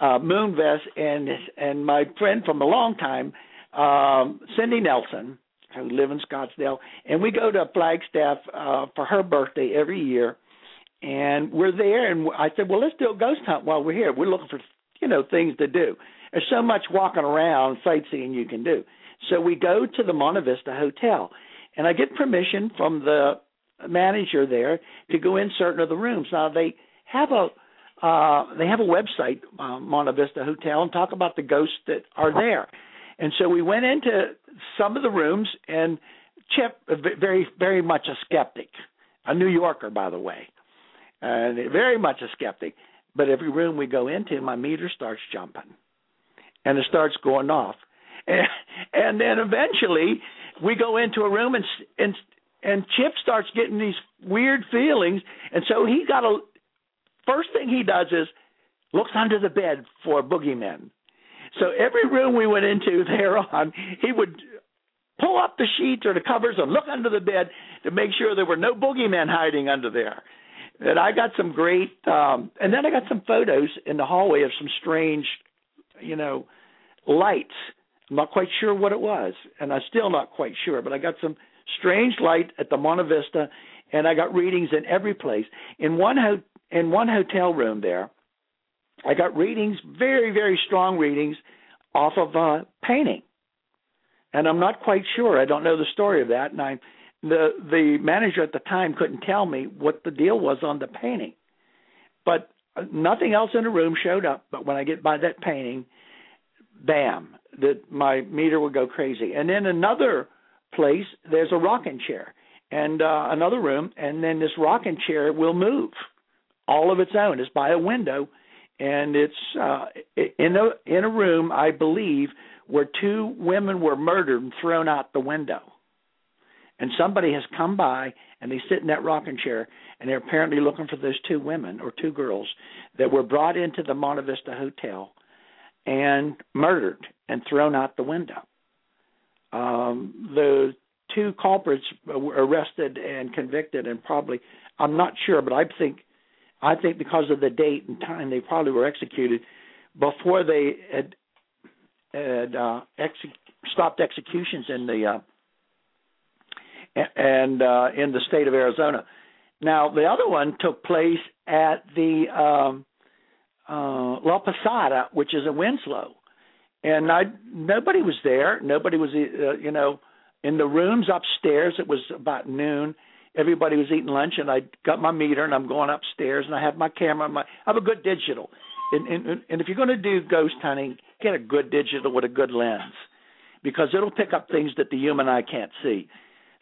uh, Moonvest, and and my friend from a long time, um, Cindy Nelson, who live in Scottsdale, and we go to Flagstaff uh, for her birthday every year, and we're there, and I said, well, let's do a ghost hunt while we're here. We're looking for you know things to do. There's so much walking around, sightseeing you can do. So we go to the Monte Vista Hotel, and I get permission from the manager there to go in certain of the rooms. Now they have a uh, they have a website, uh, Monte Vista Hotel, and talk about the ghosts that are there. And so we went into some of the rooms, and Chip, very very much a skeptic, a New Yorker by the way, and very much a skeptic. But every room we go into, my meter starts jumping, and it starts going off, and, and then eventually we go into a room and and and Chip starts getting these weird feelings, and so he got a first thing he does is looks under the bed for boogeymen. So every room we went into there on, he would pull up the sheets or the covers and look under the bed to make sure there were no boogeymen hiding under there. And I got some great, um, and then I got some photos in the hallway of some strange, you know, lights. I'm not quite sure what it was, and I'm still not quite sure, but I got some strange light at the Monte Vista, and I got readings in every place. In one ho- in one hotel room there, I got readings, very very strong readings, off of uh, painting, and I'm not quite sure. I don't know the story of that, and I the the manager at the time couldn't tell me what the deal was on the painting, but uh, nothing else in the room showed up. But when I get by that painting, bam, that my meter would go crazy. And then another place, there's a rocking chair, and uh, another room, and then this rocking chair will move all of its own. It's by a window, and it's uh, in a in a room, I believe, where two women were murdered and thrown out the window. And somebody has come by and they sit in that rocking chair and they're apparently looking for those two women or two girls that were brought into the Monte Vista Hotel and murdered and thrown out the window. Um, the two culprits were arrested and convicted, and probably I'm not sure, but I think I think because of the date and time, they probably were executed before they had had uh, exe- stopped executions in the uh, and uh, in the state of Arizona. Now the other one took place at the um, uh, La Posada, which is in Winslow, and I nobody was there. Nobody was, uh, you know, in the rooms upstairs. It was about noon. Everybody was eating lunch, and I got my meter, and I'm going upstairs, and I have my camera. My I have a good digital, and and, and if you're going to do ghost hunting, get a good digital with a good lens, because it'll pick up things that the human eye can't see.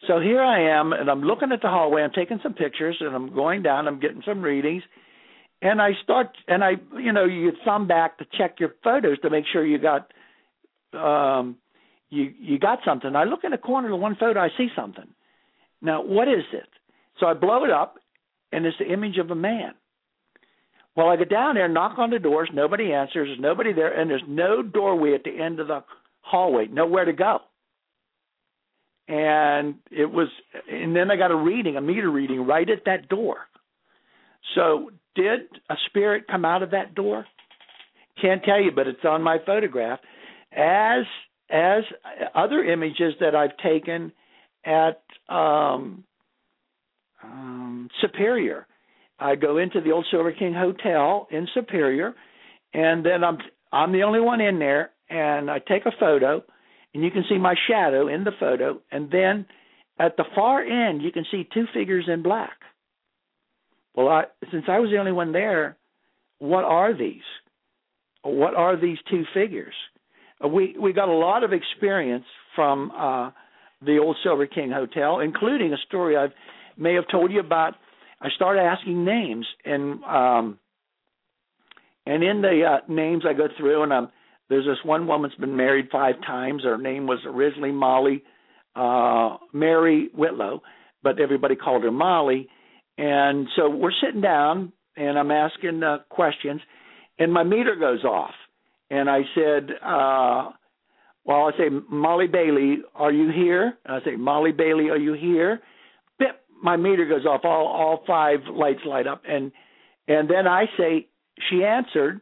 So here I am, and I'm looking at the hallway. I'm taking some pictures, and I'm going down. I'm getting some readings, and I start, and I, you know, you thumb back to check your photos to make sure you got, um, you you got something. I look in the corner of one photo, I see something. Now, what is it? So I blow it up, and it's the image of a man. Well, I get down there, knock on the doors, nobody answers, there's nobody there, and there's no doorway at the end of the hallway, nowhere to go. And it was, and then I got a reading, a meter reading right at that door. So, did a spirit come out of that door? Can't tell you, but it's on my photograph. As as other images that I've taken at um, um, Superior, I go into the old Silver King Hotel in Superior, and then I'm I'm the only one in there, and I take a photo, and you can see my shadow in the photo, and then at the far end you can see two figures in black. Well, I, since I was the only one there, what are these? What are these two figures? Uh, We we got a lot of experience from uh, the old Silver King Hotel, including a story I may have told you about. I started asking names, and um, and in the uh, names I go through, and I'm there's this one woman's been married five times. Her name was originally Molly uh, Mary Whitlow, but everybody called her Molly. And so we're sitting down, and I'm asking uh, questions, and my meter goes off, and I said. Uh, well, I say, Molly Bailey, are you here? And I say, Molly Bailey, are you here? Bip, my meter goes off. All all five lights light up, and and then I say, she answered.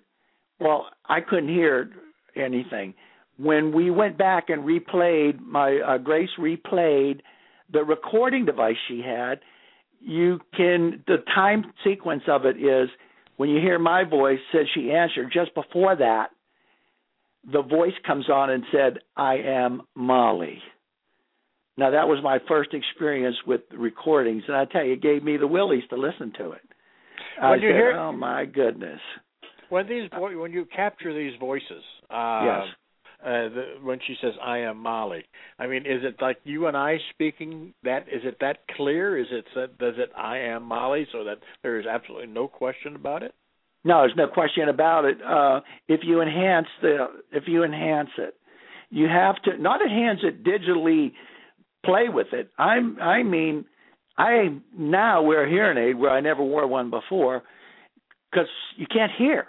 Well, I couldn't hear anything. When we went back and replayed, my uh, Grace replayed the recording device she had. You can the time sequence of it is when you hear my voice said she answered. Just before that, the voice comes on and said, "I am Molly." Now that was my first experience with recordings, and I tell you, it gave me the willies to listen to it. When I you said, hear- "Oh my goodness!" When these vo- when you capture these voices, uh, Yes. uh, the, when she says "I am Molly," I mean, is it like you and I speaking? That is it that clear? Is it that does it "I am Molly" so that there is absolutely no question about it? No, there's no question about it. Uh, if you enhance the, if you enhance it, you have to not enhance it digitally. Play with it. I'm. I mean, I now wear a hearing aid where I never wore one before, because you can't hear.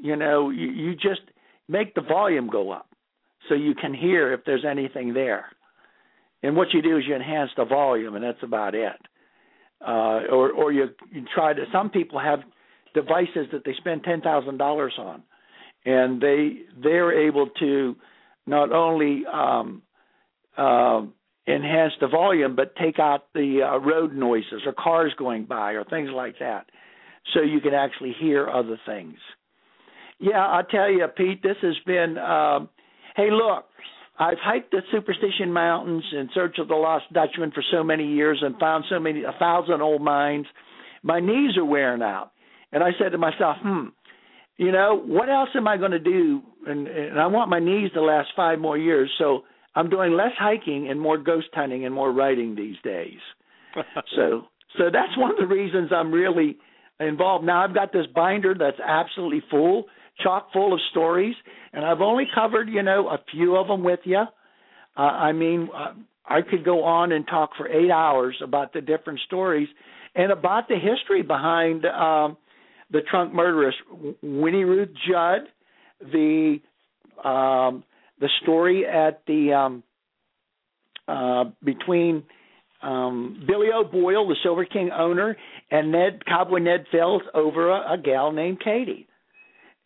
You know, you, you just make the volume go up so you can hear if there's anything there. And what you do is you enhance the volume, and that's about it. Uh, or or you you try to. Some people have devices that they spend ten thousand dollars on, and they they're able to not only um, uh, enhance the volume but take out the uh, road noises or cars going by or things like that, so you can actually hear other things. Yeah, I tell you, Pete, this has been. Um, hey, look, I've hiked the Superstition Mountains in search of the lost Dutchman for so many years and found so many a thousand old mines. My knees are wearing out. And I said to myself, hmm, you know, what else am I going to do? And, and I want my knees to last five more years. So I'm doing less hiking and more ghost hunting and more writing these days. so, so that's one of the reasons I'm really involved. Now I've got this binder that's absolutely full, chock full of stories, and I've only covered, you know, a few of them with you. Uh, I mean, uh, I could go on and talk for eight hours about the different stories and about the history behind um, the trunk murderess, Winnie Ruth Judd, the um, the story at the um, uh, between um, Billy O'Boyle, the Silver King owner, and Ned Cowboy Ned Fells over a, a gal named Katie.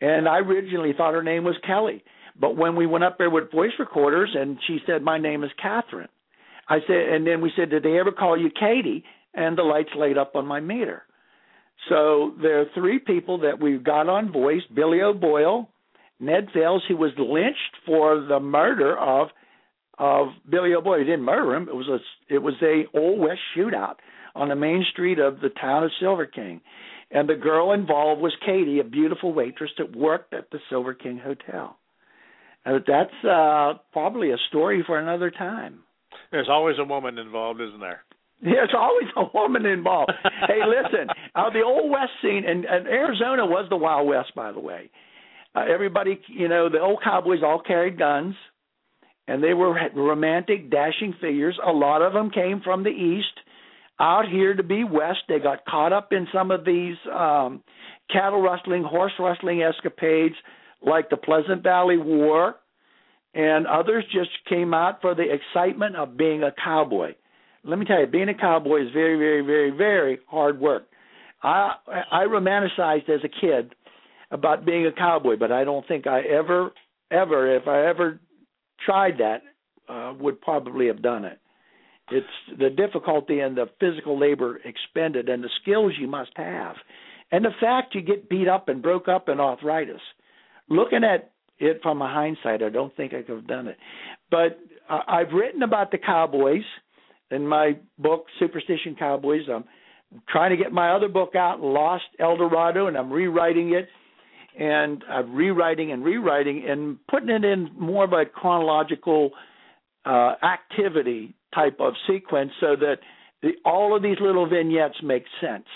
And I originally thought her name was Kelly, but when we went up there with voice recorders, and she said my name is Catherine, I said, and then we said, did they ever call you Katie? And the lights laid up on my meter. So there are three people that we've got on voice: Billy O'Boyle, Ned Fells, who was lynched for the murder of of Billy O'Boyle. He didn't murder him. It was a it was a old west shootout on the main street of the town of Silver King, and the girl involved was Katie, a beautiful waitress that worked at the Silver King Hotel. That's uh, probably a story for another time. There's always a woman involved, isn't there? There's always a woman involved. hey, listen, uh, the old West scene, and, and Arizona was the Wild West, by the way. Uh, everybody, you know, the old cowboys all carried guns, and they were romantic, dashing figures. A lot of them came from the east, out here to be west. They got caught up in some of these um, cattle rustling, horse rustling escapades, like the Pleasant Valley War, and others just came out for the excitement of being a cowboy let me tell you, being a cowboy is very, very, very, very hard work. I I romanticized as a kid about being a cowboy, but I don't think I ever, ever, if I ever tried that, uh, would probably have done it. It's the difficulty and the physical labor expended and the skills you must have, and the fact you get beat up and broke up in arthritis. Looking at it from a hindsight, I don't think I could have done it. But uh, I've written about the cowboys in my book Superstition Cowboys. I'm trying to get my other book out, Lost El Dorado, and I'm rewriting it. And I'm rewriting and rewriting and putting it in more of a chronological uh, activity type of sequence so that the, all of these little vignettes make sense.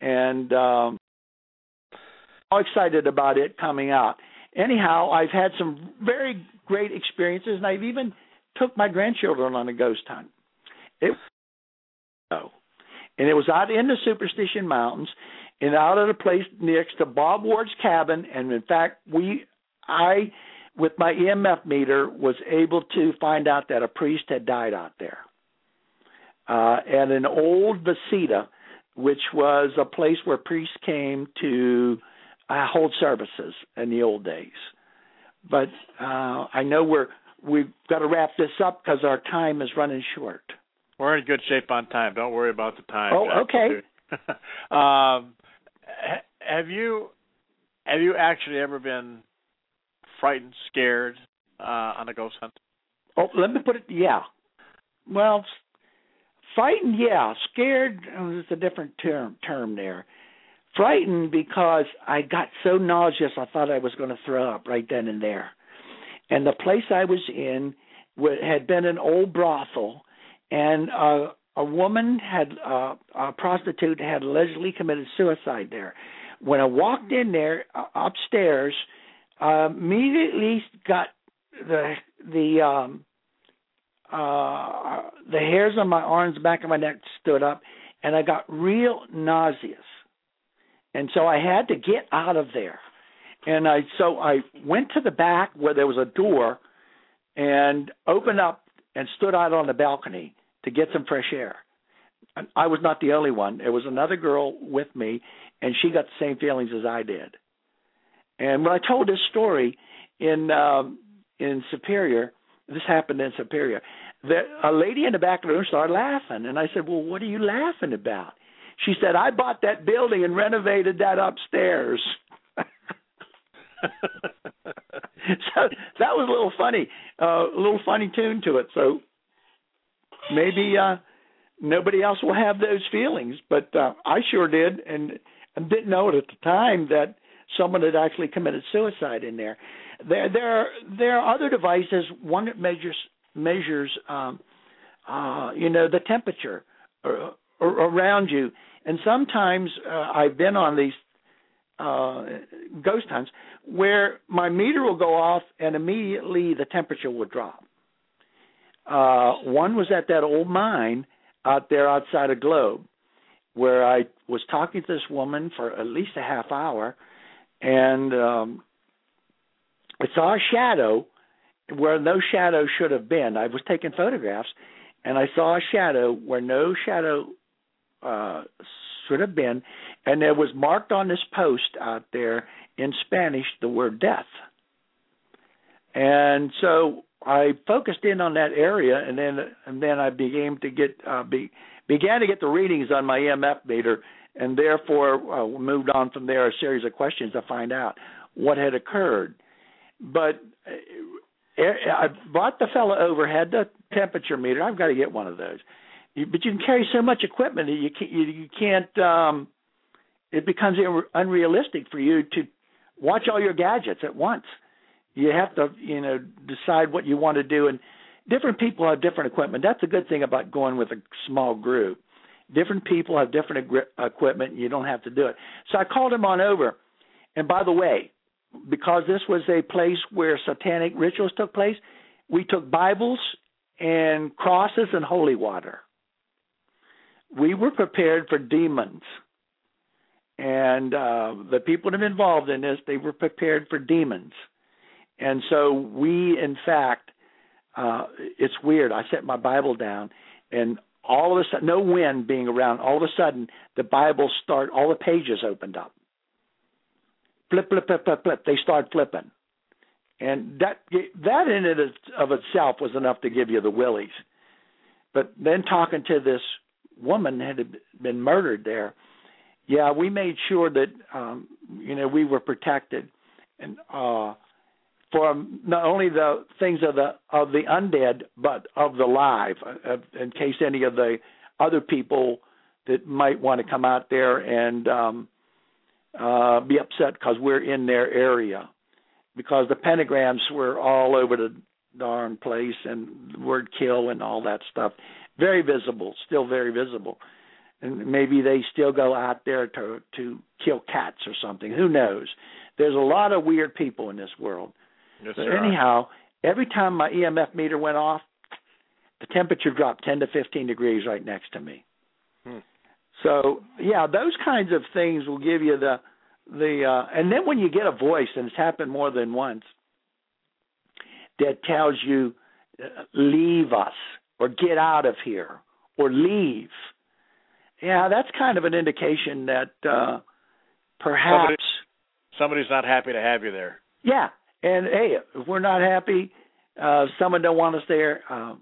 And um, I'm excited about it coming out. Anyhow, I've had some very great experiences, and I've even took my grandchildren on a ghost hunt. It and it was out in the Superstition Mountains, and out at a place next to Bob Ward's cabin. And in fact, we, I, with my EMF meter, was able to find out that a priest had died out there. Uh, at an old Visita, which was a place where priests came to uh, hold services in the old days. But uh, I know we're we've got to wrap this up because our time is running short. We're in good shape on time. Don't worry about the time. Oh, okay. um, have you have you actually ever been frightened, scared uh, on a ghost hunt? Oh, let me put it. Yeah. Well, frightened. Yeah. Scared. Oh, it's a different term term there. Frightened because I got so nauseous I thought I was going to throw up right then and there. And the place I was in had been an old brothel, and uh, a woman had uh, a prostitute had allegedly committed suicide there. When I walked in there uh, upstairs, uh, immediately got the the um, uh, the hairs on my arms, back of my neck stood up, and I got real nauseous, and so I had to get out of there. And I so I went to the back where there was a door, and opened up and stood out on the balcony to get some fresh air. I was not the only one. There was another girl with me, and she got the same feelings as I did. And when I told this story in um, in Superior, this happened in Superior. That a lady in the back of the room started laughing, and I said, "Well, what are you laughing about?" She said, "I bought that building and renovated that upstairs." so that was a little funny, uh, a little funny tune to it. So maybe uh, nobody else will have those feelings, but uh, I sure did, and, and didn't know it at the time that someone had actually committed suicide in there. There, there, are, there are other devices. One that measures measures, um, uh, you know, the temperature or, or around you. And sometimes uh, I've been on these uh, ghost hunts where my meter will go off and immediately the temperature will drop. Uh, one was at that old mine out there outside of Globe, where I was talking to this woman for at least a half hour, and um, I saw a shadow where no shadow should have been. I was taking photographs, and I saw a shadow where no shadow uh, should have been, and there was marked on this post out there in Spanish the word death. And so I focused in on that area, and then and then I began to get uh, be, began to get the readings on my EMF meter, and therefore uh, moved on from there a series of questions to find out what had occurred. But uh, I brought the fellow over, had the temperature meter. I've got to get one of those. But you can carry so much equipment that you can't. You, you can't um, it becomes unrealistic for you to watch all your gadgets at once you have to you know decide what you want to do and different people have different equipment that's a good thing about going with a small group different people have different equipment and you don't have to do it. So i called him on over. And by the way because this was a place where satanic rituals took place we took bibles and crosses and holy water. We were prepared for demons. And uh, the people that been involved in this they were prepared for demons. And so we, in fact, uh, it's weird. I set my Bible down, and all of a sudden, no wind being around, all of a sudden, the Bible start, all the pages opened up. Flip, flip, flip, flip, flip. They start flipping, and that that in it of itself was enough to give you the willies. But then talking to this woman had been murdered there, yeah, we made sure that um, you know we were protected, and uh, for not only the things of the of the undead, but of the live, in case any of the other people that might want to come out there and um, uh, be upset because we're in their area, because the pentagrams were all over the darn place and the word kill and all that stuff. Very visible, still very visible. And maybe they still go out there to to kill cats or something. Who knows? There's a lot of weird people in this world. Yes, But are. anyhow, every time my EMF meter went off, the temperature dropped 10 to 15 degrees right next to me. Hmm. So yeah, those kinds of things will give you the the uh, and then when you get a voice and it's happened more than once that tells you uh, leave us or get out of here or leave. Yeah, that's kind of an indication that uh perhaps Somebody- Somebody's not happy to have you there. yeah, and hey, if we're not happy, uh, someone don't want us there, uh,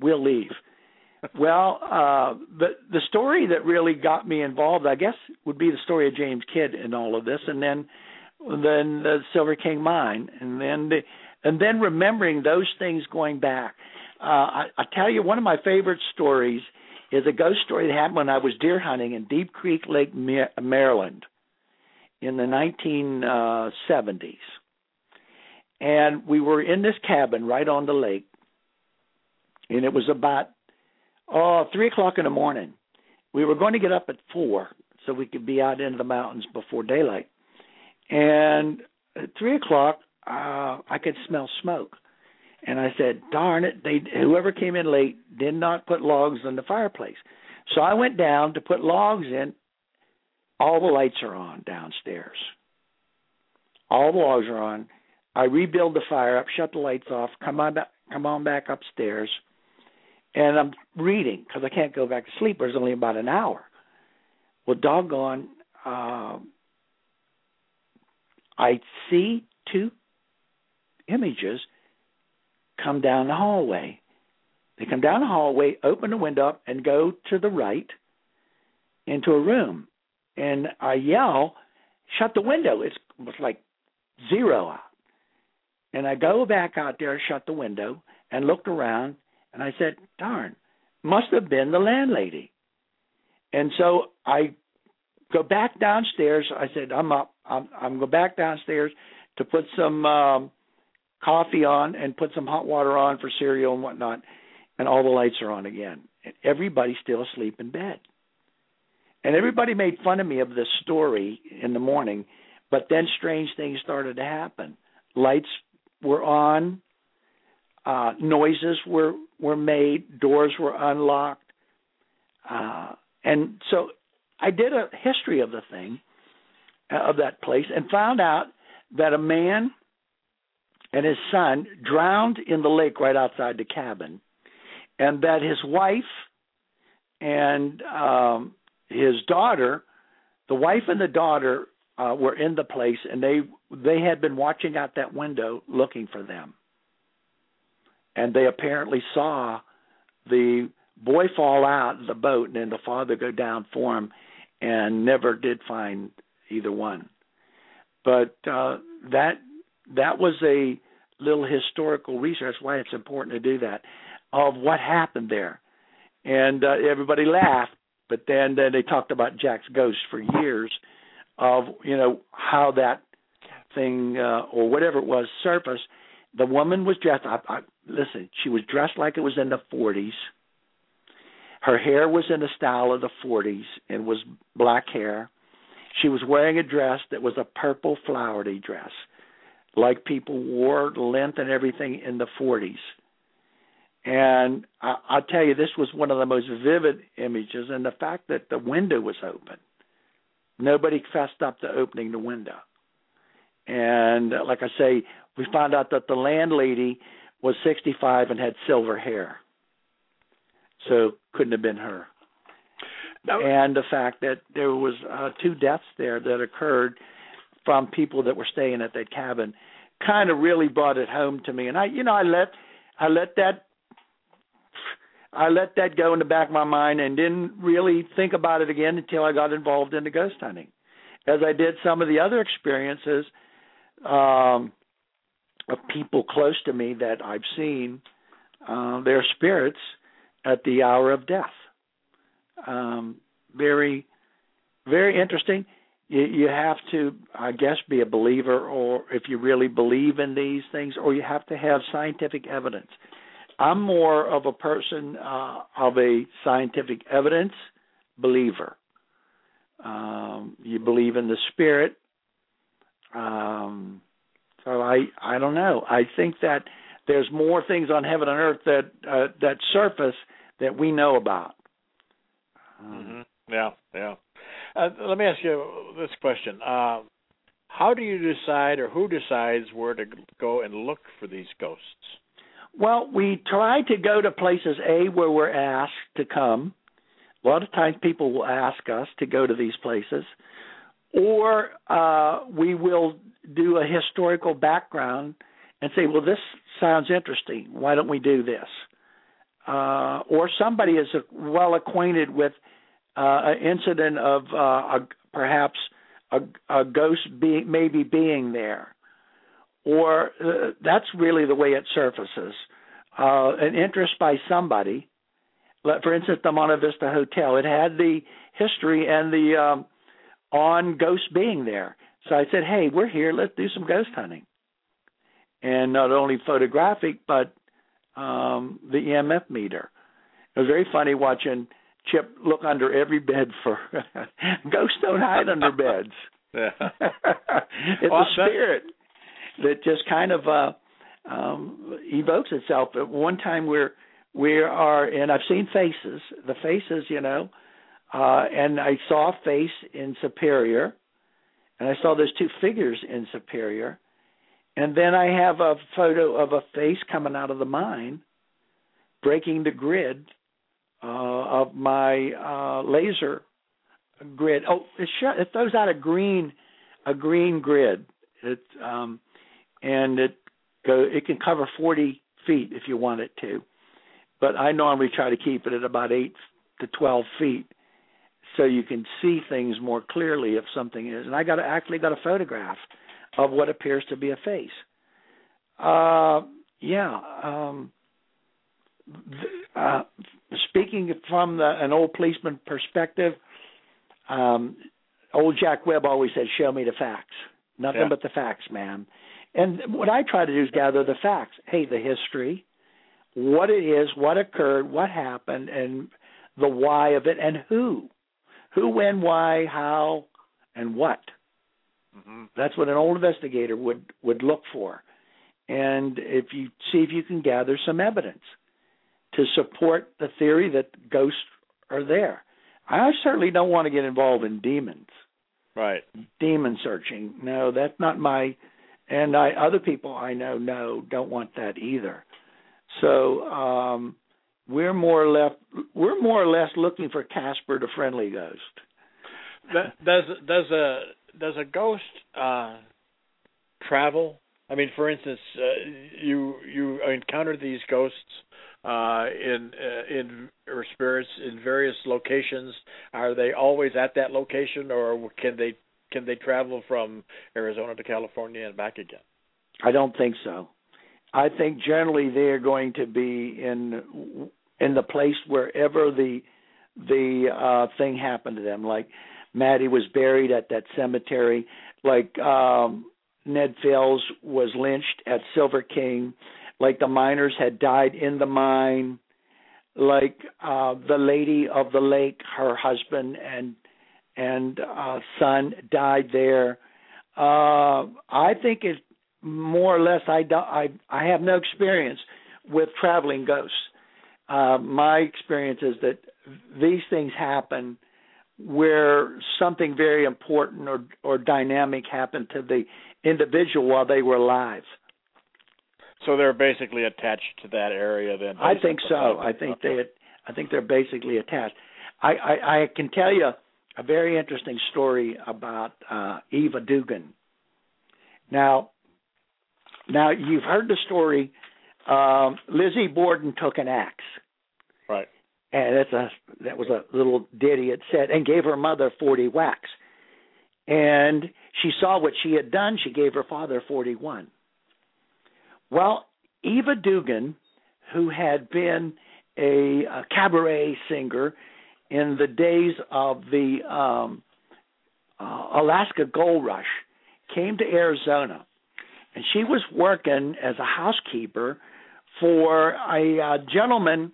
we'll leave. well, uh, the the story that really got me involved, I guess, would be the story of James Kidd in all of this, and then then the Silver King Mine, and then the, and then remembering those things going back. Uh, I, I tell you, one of my favorite stories is a ghost story that happened when I was deer hunting in Deep Creek Lake, Maryland, in the 1970s and we were in this cabin right on the lake. And it was about oh three o'clock in the morning. We were going to get up at four so we could be out into the mountains before daylight. And at three o'clock uh i could smell smoke. And i said darn it they whoever came in late did not put logs in the fireplace. So i went down to put logs in. All the lights are on downstairs. All the logs are on I rebuild the fire up, shut the lights off, come on back, come on back upstairs, and I'm reading because I can't go back to sleep. There's only about an hour. Well, doggone, uh, I see two images come down the hallway. They come down the hallway, open the window up, and go to the right into a room. And I yell, "Shut the window!" It's, it was like zero out. And I go back out there, shut the window, and looked around, and I said, "Darn, must have been the landlady." And so I go back downstairs. I said, "I'm up. I'm I'm go back downstairs to put some um, coffee on and put some hot water on for cereal and whatnot." And all the lights are on again, and everybody's still asleep in bed. And everybody made fun of me of this story in the morning, but then strange things started to happen. Lights were on, uh, noises were were made, doors were unlocked, uh, and so I did a history of the thing uh, of that place and found out that a man and his son drowned in the lake right outside the cabin, and that his wife and um, his daughter, the wife and the daughter uh, were in the place, and they they had been watching out that window looking for them, and they apparently saw the boy fall out of the boat, and then the father go down for him, and never did find either one. But uh, that that was a little historical research. Why it's important to do that of what happened there, and uh, everybody laughed. But then, then they talked about Jack's ghost for years of you know how that thing uh, or whatever it was surfaced. The woman was dressed. I, I, listen, she was dressed like it was in the 40s. Her hair was in the style of the 40s and was black hair. She was wearing a dress that was a purple flowery dress, like people wore length and everything in the 40s. And I, I'll tell you, this was one of the most vivid images, and the fact that the window was open. Nobody fessed up to opening the window. And uh, like I say, we found out that the landlady was 65 and had silver hair. So couldn't have been her. And the fact that there was uh, two deaths there that occurred from people that were staying at that cabin kind of really brought it home to me. And I, you know, I let I let that I let that go in the back of my mind and didn't really think about it again until I got involved in the ghost hunting. As I did some of the other experiences um, of people close to me that I've seen uh, their spirits at the hour of death. Um, very, very interesting. you, you have to, I guess, be a believer, or if you really believe in these things, or you have to have scientific evidence. I'm more of a person uh, of a scientific evidence believer. Um, you believe in the spirit. Um, so I I don't know. I think that there's more things on heaven and earth that uh, that surface that we know about. Um, mm-hmm. Yeah, yeah. Uh, let me ask you this question: uh, How do you decide, or who decides where to go and look for these ghosts? Well, we try to go to places a where we're asked to come. A lot of times, people will ask us to go to these places, or uh, we will do a historical background and say, "Well, this sounds interesting. Why don't we do this?" Uh, or somebody is well acquainted with uh, an incident of uh, a, perhaps a, a ghost be, maybe being there, or uh, that's really the way it surfaces. Uh, an interest by somebody. For instance, the Monte Vista Hotel. It had the history and the um, on ghosts being there. So I said, "Hey, we're here. Let's do some ghost hunting." And not only photographic, but um, the EMF meter. It was very funny watching Chip look under every bed for ghosts don't hide under beds. It's well, a spirit that just kind of uh um evokes itself. At one time we're we are and I've seen faces. The faces, you know, uh and I saw a face in Superior and I saw those two figures in Superior. And then I have a photo of a face coming out of the mine breaking the grid uh, of my uh, laser grid. Oh, it, sh- it throws out a green a green grid. It um, and it go it can cover 40 feet if you want it to, but I normally try to keep it at about eight to 12 feet so you can see things more clearly if something is. And I got actually got a photograph of what appears to be a face. Uh, yeah. Um, uh, speaking from the, an old policeman perspective, um, old Jack Webb always said, "Show me the facts, nothing yeah. but the facts, man." And what I try to do is gather the facts. Hey, the history, what it is, what occurred, what happened, and the why of it, and who, who, when, why, how, and what. Mm-hmm. That's what an old investigator would would look for. And if you see if you can gather some evidence to support the theory that ghosts are there. I certainly don't want to get involved in demons. Right. Demon searching. No, that's not my and I other people I know no don't want that either. So um we're more or less we're more or less looking for Casper the friendly ghost. does does a does a ghost uh travel? I mean, for instance, uh, you you encounter these ghosts uh, in uh, in or spirits in various locations? Are they always at that location, or can they can they travel from Arizona to California and back again? I don't think so. I think generally they are going to be in in the place wherever the the uh thing happened to them. Like Mattie was buried at that cemetery. Like um Ned Fales was lynched at Silver King like the miners had died in the mine, like uh, the lady of the lake, her husband and and uh, son died there. Uh, I think it more or less. I do, I I have no experience with traveling ghosts. Uh, my experience is that these things happen where something very important or or dynamic happened to the individual while they were alive. So they're basically attached to that area then. I think so. I think they I think they're basically attached. I, I, I can tell you a very interesting story about uh, Eva Dugan. Now, now you've heard the story. Um, Lizzie Borden took an axe, right? And that's a that was a little ditty it said, and gave her mother forty whacks. And she saw what she had done. She gave her father forty-one. Well, Eva Dugan, who had been a, a cabaret singer in the days of the um, uh, Alaska Gold Rush, came to Arizona, and she was working as a housekeeper for a uh, gentleman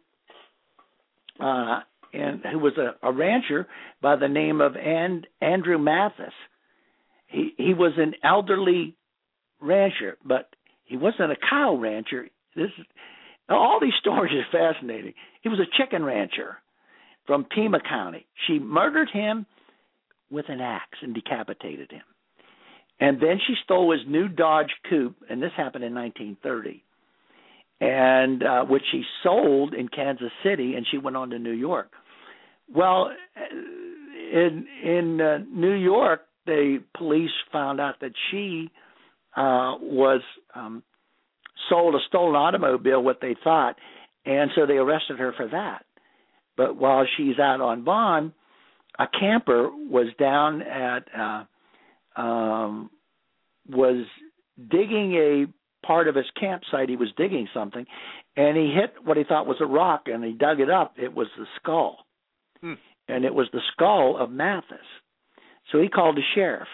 uh, and who was a, a rancher by the name of and, Andrew Mathis. He he was an elderly rancher, but he wasn't a cow rancher. This all these stories are fascinating. He was a chicken rancher from Pima County. She murdered him with an axe and decapitated him. And then she stole his new Dodge Coupe, and this happened in 1930, and uh, which she sold in Kansas City, and she went on to New York. Well, in in uh, New York, the police found out that she uh, was um, sold a stolen automobile, what they thought, and so they arrested her for that. But while she's out on bond, a camper was down at uh, um, was digging a part of his campsite. He was digging something, and he hit what he thought was a rock, and he dug it up. It was the skull, Hmm. and it was the skull of Mathis. So he called the sheriff,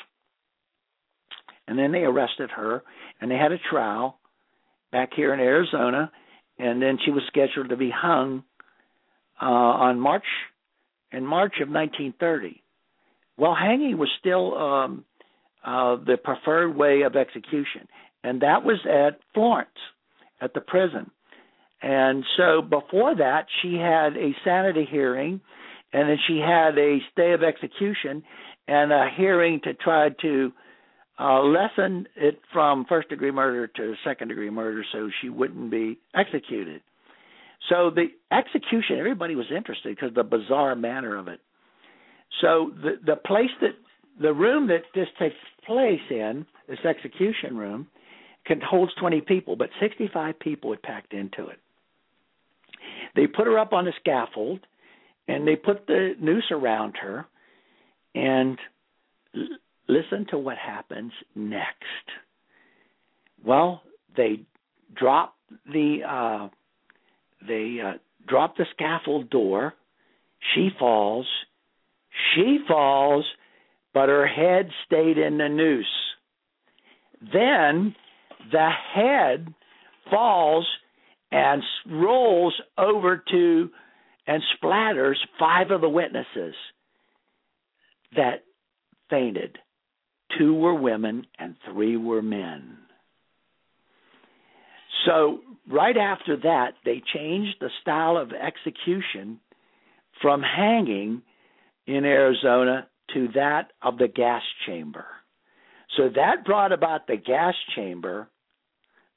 and then they arrested her, and they had a trial back here in Arizona, and then she was scheduled to be hung uh, on March in March of 1930. Well, hanging was still um, uh, the preferred way of execution, and that was at Florence, at the prison. And so before that, she had a sanity hearing, and then she had a stay of execution and a hearing to try to uh, lessen it from first degree murder to second degree murder so she wouldn't be executed. So the execution, everybody was interested because the bizarre manner of it. So the the place that the room that this takes place in, this execution room, can holds 20 people, but 65 people had packed into it. They put her up on the scaffold, and they put the noose around her, and l- listen to what happens next. Well, they drop the uh, they uh, drop the scaffold door. She falls. She falls, but her head stayed in the noose. Then the head falls and rolls over to and splatters five of the witnesses that fainted. Two were women and three were men. So, right after that, they changed the style of execution from hanging in Arizona to that of the gas chamber. So, that brought about the gas chamber,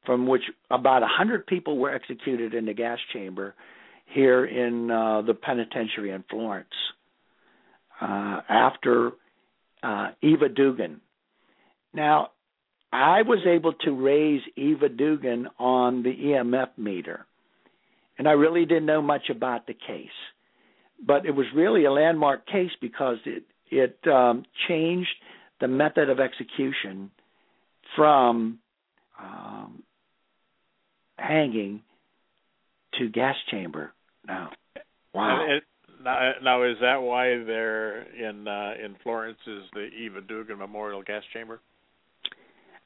from which about a 100 people were executed in the gas chamber here in uh, the penitentiary in Florence uh, after uh, Eva Dugan. Now, I was able to raise Eva Dugan on the EMF meter, and I really didn't know much about the case, but it was really a landmark case because it it um, changed the method of execution from um, hanging to gas chamber. Now, wow. And it, now, now, is that why they're in uh, in Florence is the Eva Dugan Memorial Gas Chamber?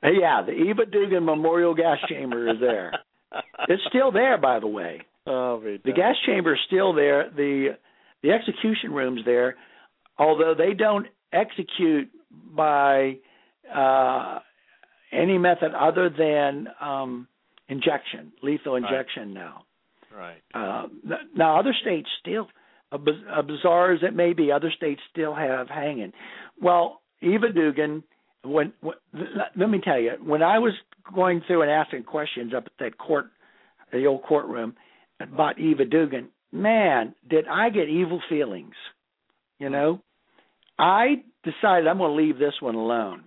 Uh, Yeah, the Eva Dugan Memorial Gas Chamber is there. It's still there, by the way. oh, The gas chamber is still there. The the execution room's there, although they don't execute by uh, any method other than um, injection, lethal Right. injection now. right. Uh, now, other states still, uh, bizarre as it may be, other states still have hanging. Well, Eva Dugan, when, when let, let me tell you, when I was going through and asking questions up at that court, the old courtroom about Eva Dugan, man, did I get evil feelings. You know, I decided I'm going to leave this one alone.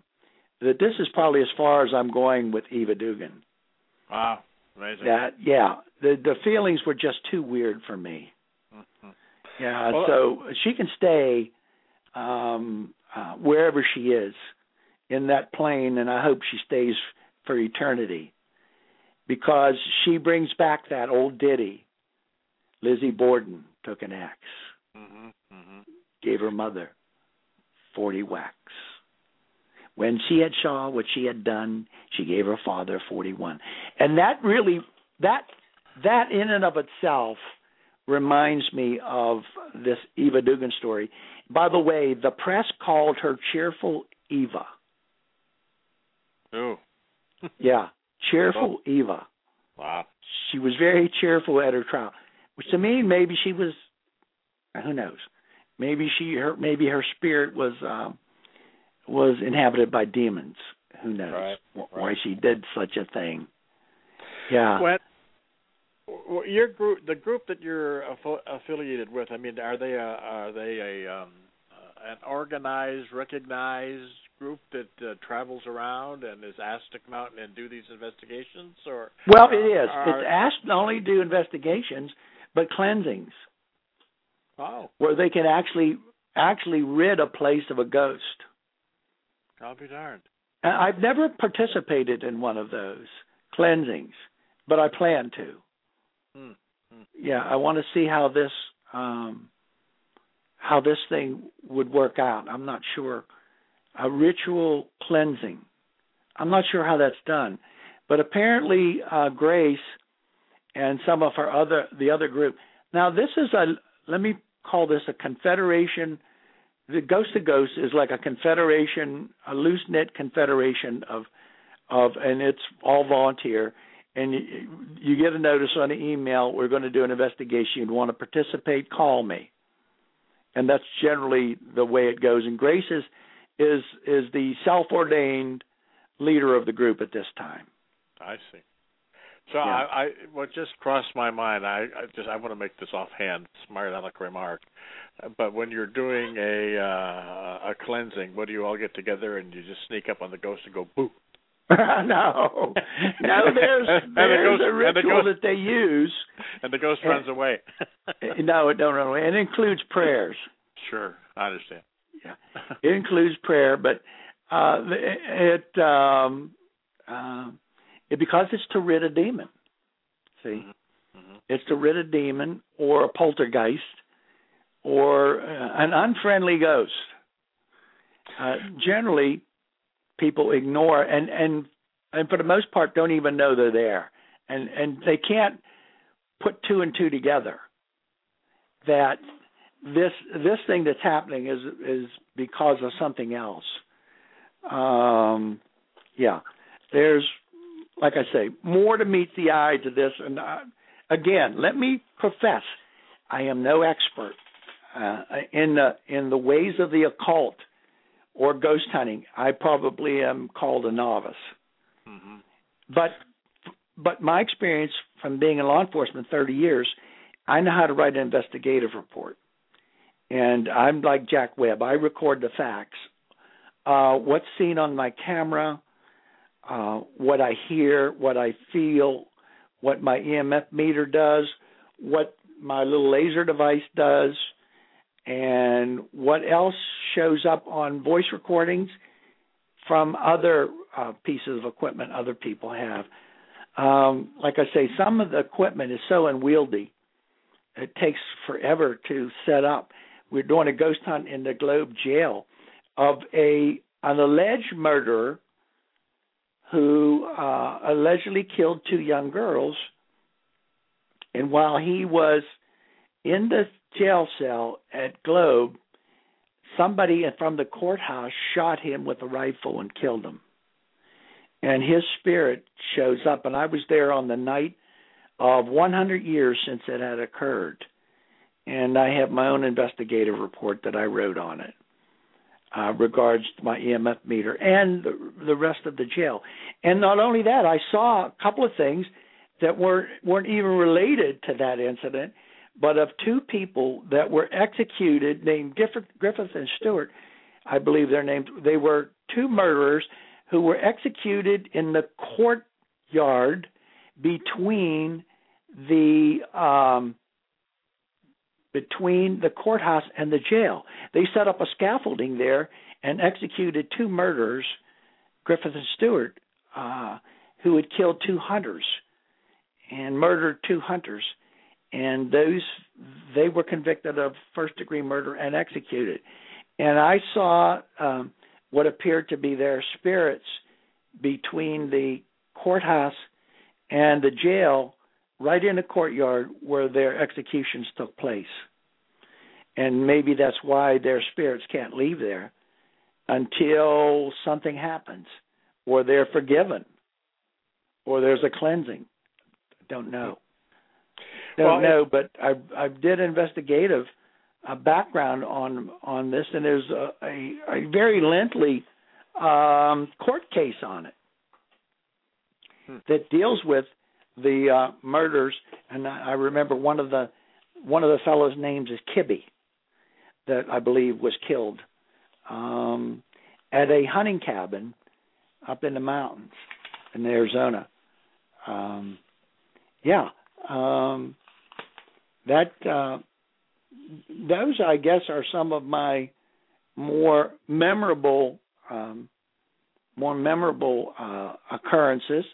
That this is probably as far as I'm going with Eva Dugan Wow, amazing. that yeah the the feelings were just too weird for me Mhm. yeah Well, so she can stay um uh, wherever she is in that plane and i hope she stays for eternity because she brings back that old ditty lizzie borden took an axe Mhm. Mhm. gave her mother 40 whacks When she had saw what she had done, she gave her father 41. And that really that that in and of itself reminds me of this Eva Dugan story. By the way, the press called her cheerful Eva. Oh. yeah, cheerful oh. Eva. Wow. She was very cheerful at her trial, which to me maybe she was. Who knows? Maybe she her maybe her spirit was um, was inhabited by demons. Who knows right, why she did such a thing? Yeah. When your group, the group that you're affiliated with, I mean, are they a, are they a um, an organized, recognized group that uh, travels around and is asked to come out and do these investigations, or? Well, it is. Are, it's asked not only to do investigations, but cleansings. Oh. Where they can actually actually rid a place of a ghost. I'll be darned. I've never participated in one of those cleansings, but I plan to. Hmm. Hmm. Yeah, I want to see how this um, how this thing would work out. I'm not sure. A ritual cleansing. I'm not sure how that's done, but apparently uh, Grace and some of her other the other group. Now this is a let me call this a confederation. The Ghost to Ghost is like a confederation, a loose knit confederation of of, and it's all volunteer and you, you get a notice on the email, we're going to do an investigation. You want to participate? Call me. And that's generally the way it goes. And Grace is is is the self-ordained leader of the group at this time. I see. So yeah. I, I what just crossed my mind. I, I just I want to make this offhand, smart aleck remark. But when you're doing a uh, a cleansing, what do you all get together and you just sneak up on the ghost and go boo? no, no. There's there's ghost, a ritual ghost, that they use, and the ghost and, runs away. no, it don't run away. It includes prayers. Sure, I understand. Yeah, it includes prayer, but uh, it um, uh, it because it's to rid a demon. See, mm-hmm. Mm-hmm. it's to rid a demon or a poltergeist or uh, an unfriendly ghost. Uh, generally, people ignore and and and for the most part don't even know they're there and and they can't put two and two together that this this thing that's happening is is because of something else um yeah there's like i say more to meet the eye to this and uh, again let me profess i am no expert uh, in the in the ways of the occult or ghost hunting, I probably am called a novice. Mm-hmm. But but my experience from being in law enforcement 30 years, I know how to write an investigative report. And I'm like Jack Webb. I record the facts. Uh, what's seen on my camera, uh, what I hear, what I feel, what my EMF meter does, what my little laser device does, and what else shows up on voice recordings from other uh, pieces of equipment other people have. Um, like I say, some of the equipment is so unwieldy, it takes forever to set up. We're doing a ghost hunt in the Globe jail of a an alleged murderer who uh, allegedly killed two young girls. And while he was in the jail cell at Globe, somebody from the courthouse shot him with a rifle and killed him. And his spirit shows up, and I was there on the night of 100 years since it had occurred. And I have my own investigative report that I wrote on it. Uh, regards my EMF meter and the, the rest of the jail. And not only that, I saw a couple of things that weren't weren't even related to that incident but of two people that were executed named Griffith, Griffith and Stewart, I believe their names. They were two murderers who were executed in the courtyard between the um, between the courthouse and the jail. They set up a scaffolding there and executed two murderers, Griffith and Stewart, uh, who had killed two hunters and murdered two hunters and those they were convicted of first degree murder and executed. And I saw um, what appeared to be their spirits between the courthouse and the jail right in the courtyard where their executions took place. And maybe that's why their spirits can't leave there until something happens or they're forgiven or there's a cleansing. Don't know. Don't Well, know, but I I did investigative uh, background on on this, and there's a a, a very lengthy um, court case on it that deals with the uh, murders. And I, remember one of the one of the fellows' names is Kibby, that I believe was killed um, at a hunting cabin up in the mountains in Arizona. Um, yeah, um, that uh, those I guess are some of my more memorable um, more memorable uh, occurrences.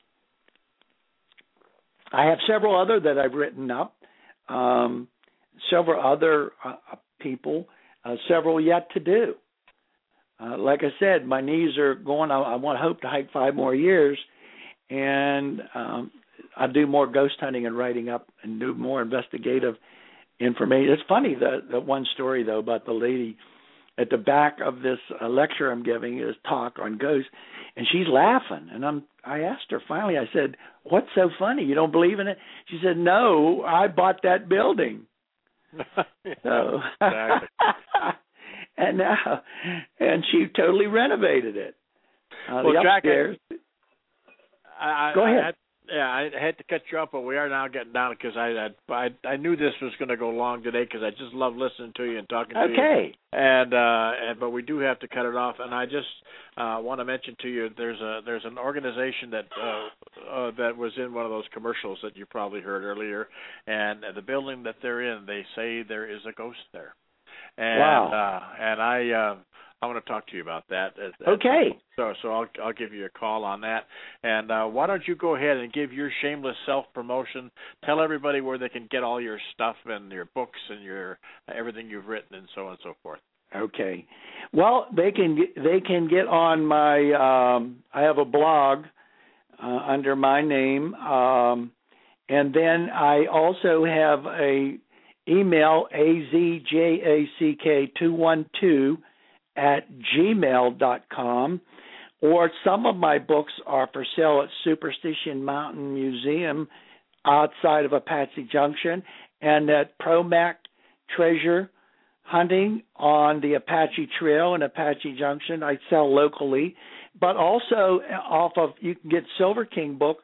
I have several other that I've written up, um, several other uh, people, uh, several yet to do. Uh, like I said, my knees are going. I, I want hope to hike five more years, and um, I do more ghost hunting and writing up and do more investigative information. It's funny the the one story though about the lady at the back of this uh, lecture I'm giving is talk on ghosts, and she's laughing. And I'm I asked her finally. I said, "What's so funny? You don't believe in it?" She said, "No, I bought that building." So and now, and she totally renovated it. Uh, Well, Jack, upstairs. I, I, Go ahead. I had, yeah, I had to cut you off, but we are now getting down because I, I I I knew this was going to go long today because I just love listening to you and talking to you. okay. And uh and but we do have to cut it off and I just uh want to mention to you there's a there's an organization that uh, uh that was in one of those commercials that you probably heard earlier and the building that they're in they say there is a ghost there. And Wow. uh and I uh I want to talk to you about that. at- at- Okay. So so I'll I'll give you a call on that. And uh why don't you go ahead and give your shameless self promotion. Tell everybody where they can get all your stuff and your books and your everything you've written and so on and so forth. Okay. Well, they can they can get on my um I have a blog uh, under my name um and then I also have a email azjack212 at gmail dot com or some of my books are for sale at Superstition Mountain Museum outside of Apache Junction and at Promac Treasure hunting on the Apache Trail in Apache Junction. I sell locally, but also off of you can get Silver King book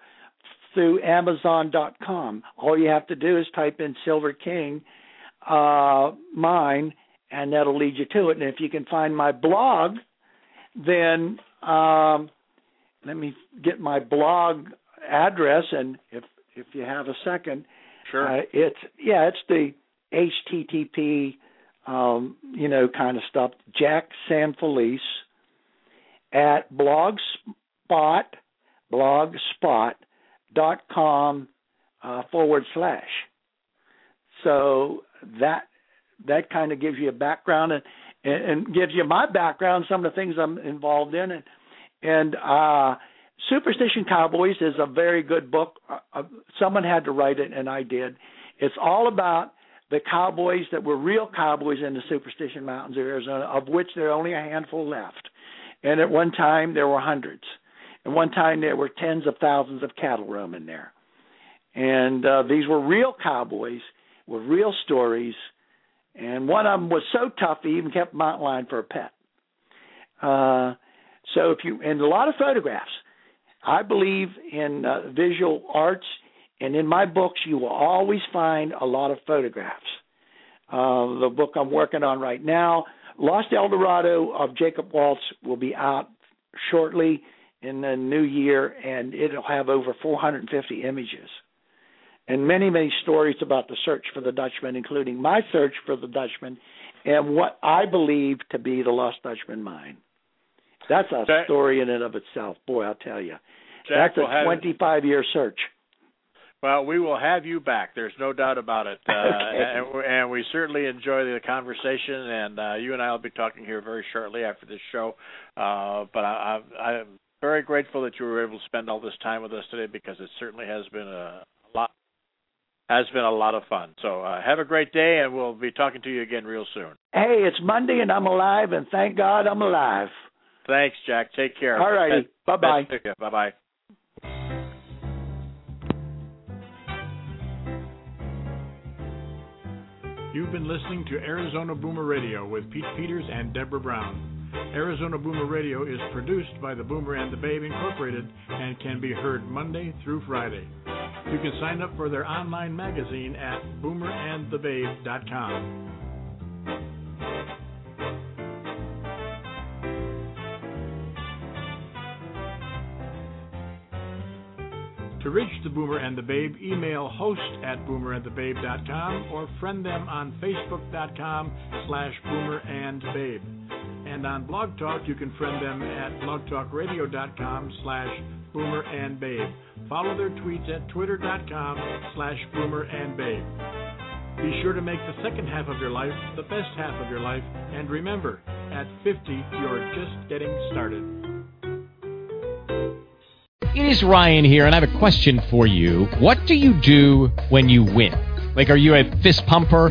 through Amazon.com. All you have to do is type in Silver King uh, mine, and that'll lead you to it. And if you can find my blog, then um, let me get my blog address, and if if you have a second, Sure. uh, it's yeah, it's the HTTP, um, you know, kind of stuff. Jack San Felice at blogspot blogspot dot com uh, forward slash. So that that kind of gives you a background and, and gives you my background, some of the things I'm involved in, and and uh, Superstition Cowboys is a very good book. Uh, uh, someone had to write it, and I did. It's all about the cowboys that were real cowboys in the Superstition Mountains of Arizona, of which there are only a handful left. And at one time there were hundreds. At one time there were tens of thousands of cattle roaming there. And uh, these were real cowboys with real stories. And one of them was so tough he even kept a mountain lion for a pet. Uh, so if you and a lot of photographs. I believe in uh, visual arts, and in my books you will always find a lot of photographs. Uh, the book I'm working on right now, Lost El Dorado of Jacob Waltz, will be out shortly in the new year, and it'll have over 450 images and many, many stories about the search for the Dutchman, including my search for the Dutchman and what I believe to be the Lost Dutchman mine. That's a story in and of itself. Boy, I'll tell you. Jack That's a 25 year search. Well, we will have you back. There's no doubt about it, uh, and, and, we certainly enjoy the conversation. And uh, you and I will be talking here very shortly after this show. Uh, but I, I, I'm very grateful that you were able to spend all this time with us today because it certainly has been a has been a lot of fun. So uh, have a great day, and we'll be talking to you again real soon. Hey, it's Monday, and I'm alive, and thank God I'm alive. Thanks, Jack. Take care. All righty. Bye bye. Bye bye. You've been listening to Arizona Boomer Radio with Pete Peters and Deborah Brown. Arizona Boomer Radio is produced by the Boomer and the Babe Incorporated and can be heard Monday through Friday. You can sign up for their online magazine at boomerandthebabe.com. To reach the Boomer and the Babe, email host at boomerandthebabe.com or friend them on facebook.com slash boomerandbabe. And babe. And on Blog Talk, you can friend them at blogtalkradio.com slash boomerandbabe. Follow their tweets at twitter.com slash boomer and babe. Be sure to make the second half of your life the best half of your life. And remember, at 50, you're just getting started. It is Ryan here, and I have a question for you. What do you do when you win? Like, are you a fist pumper,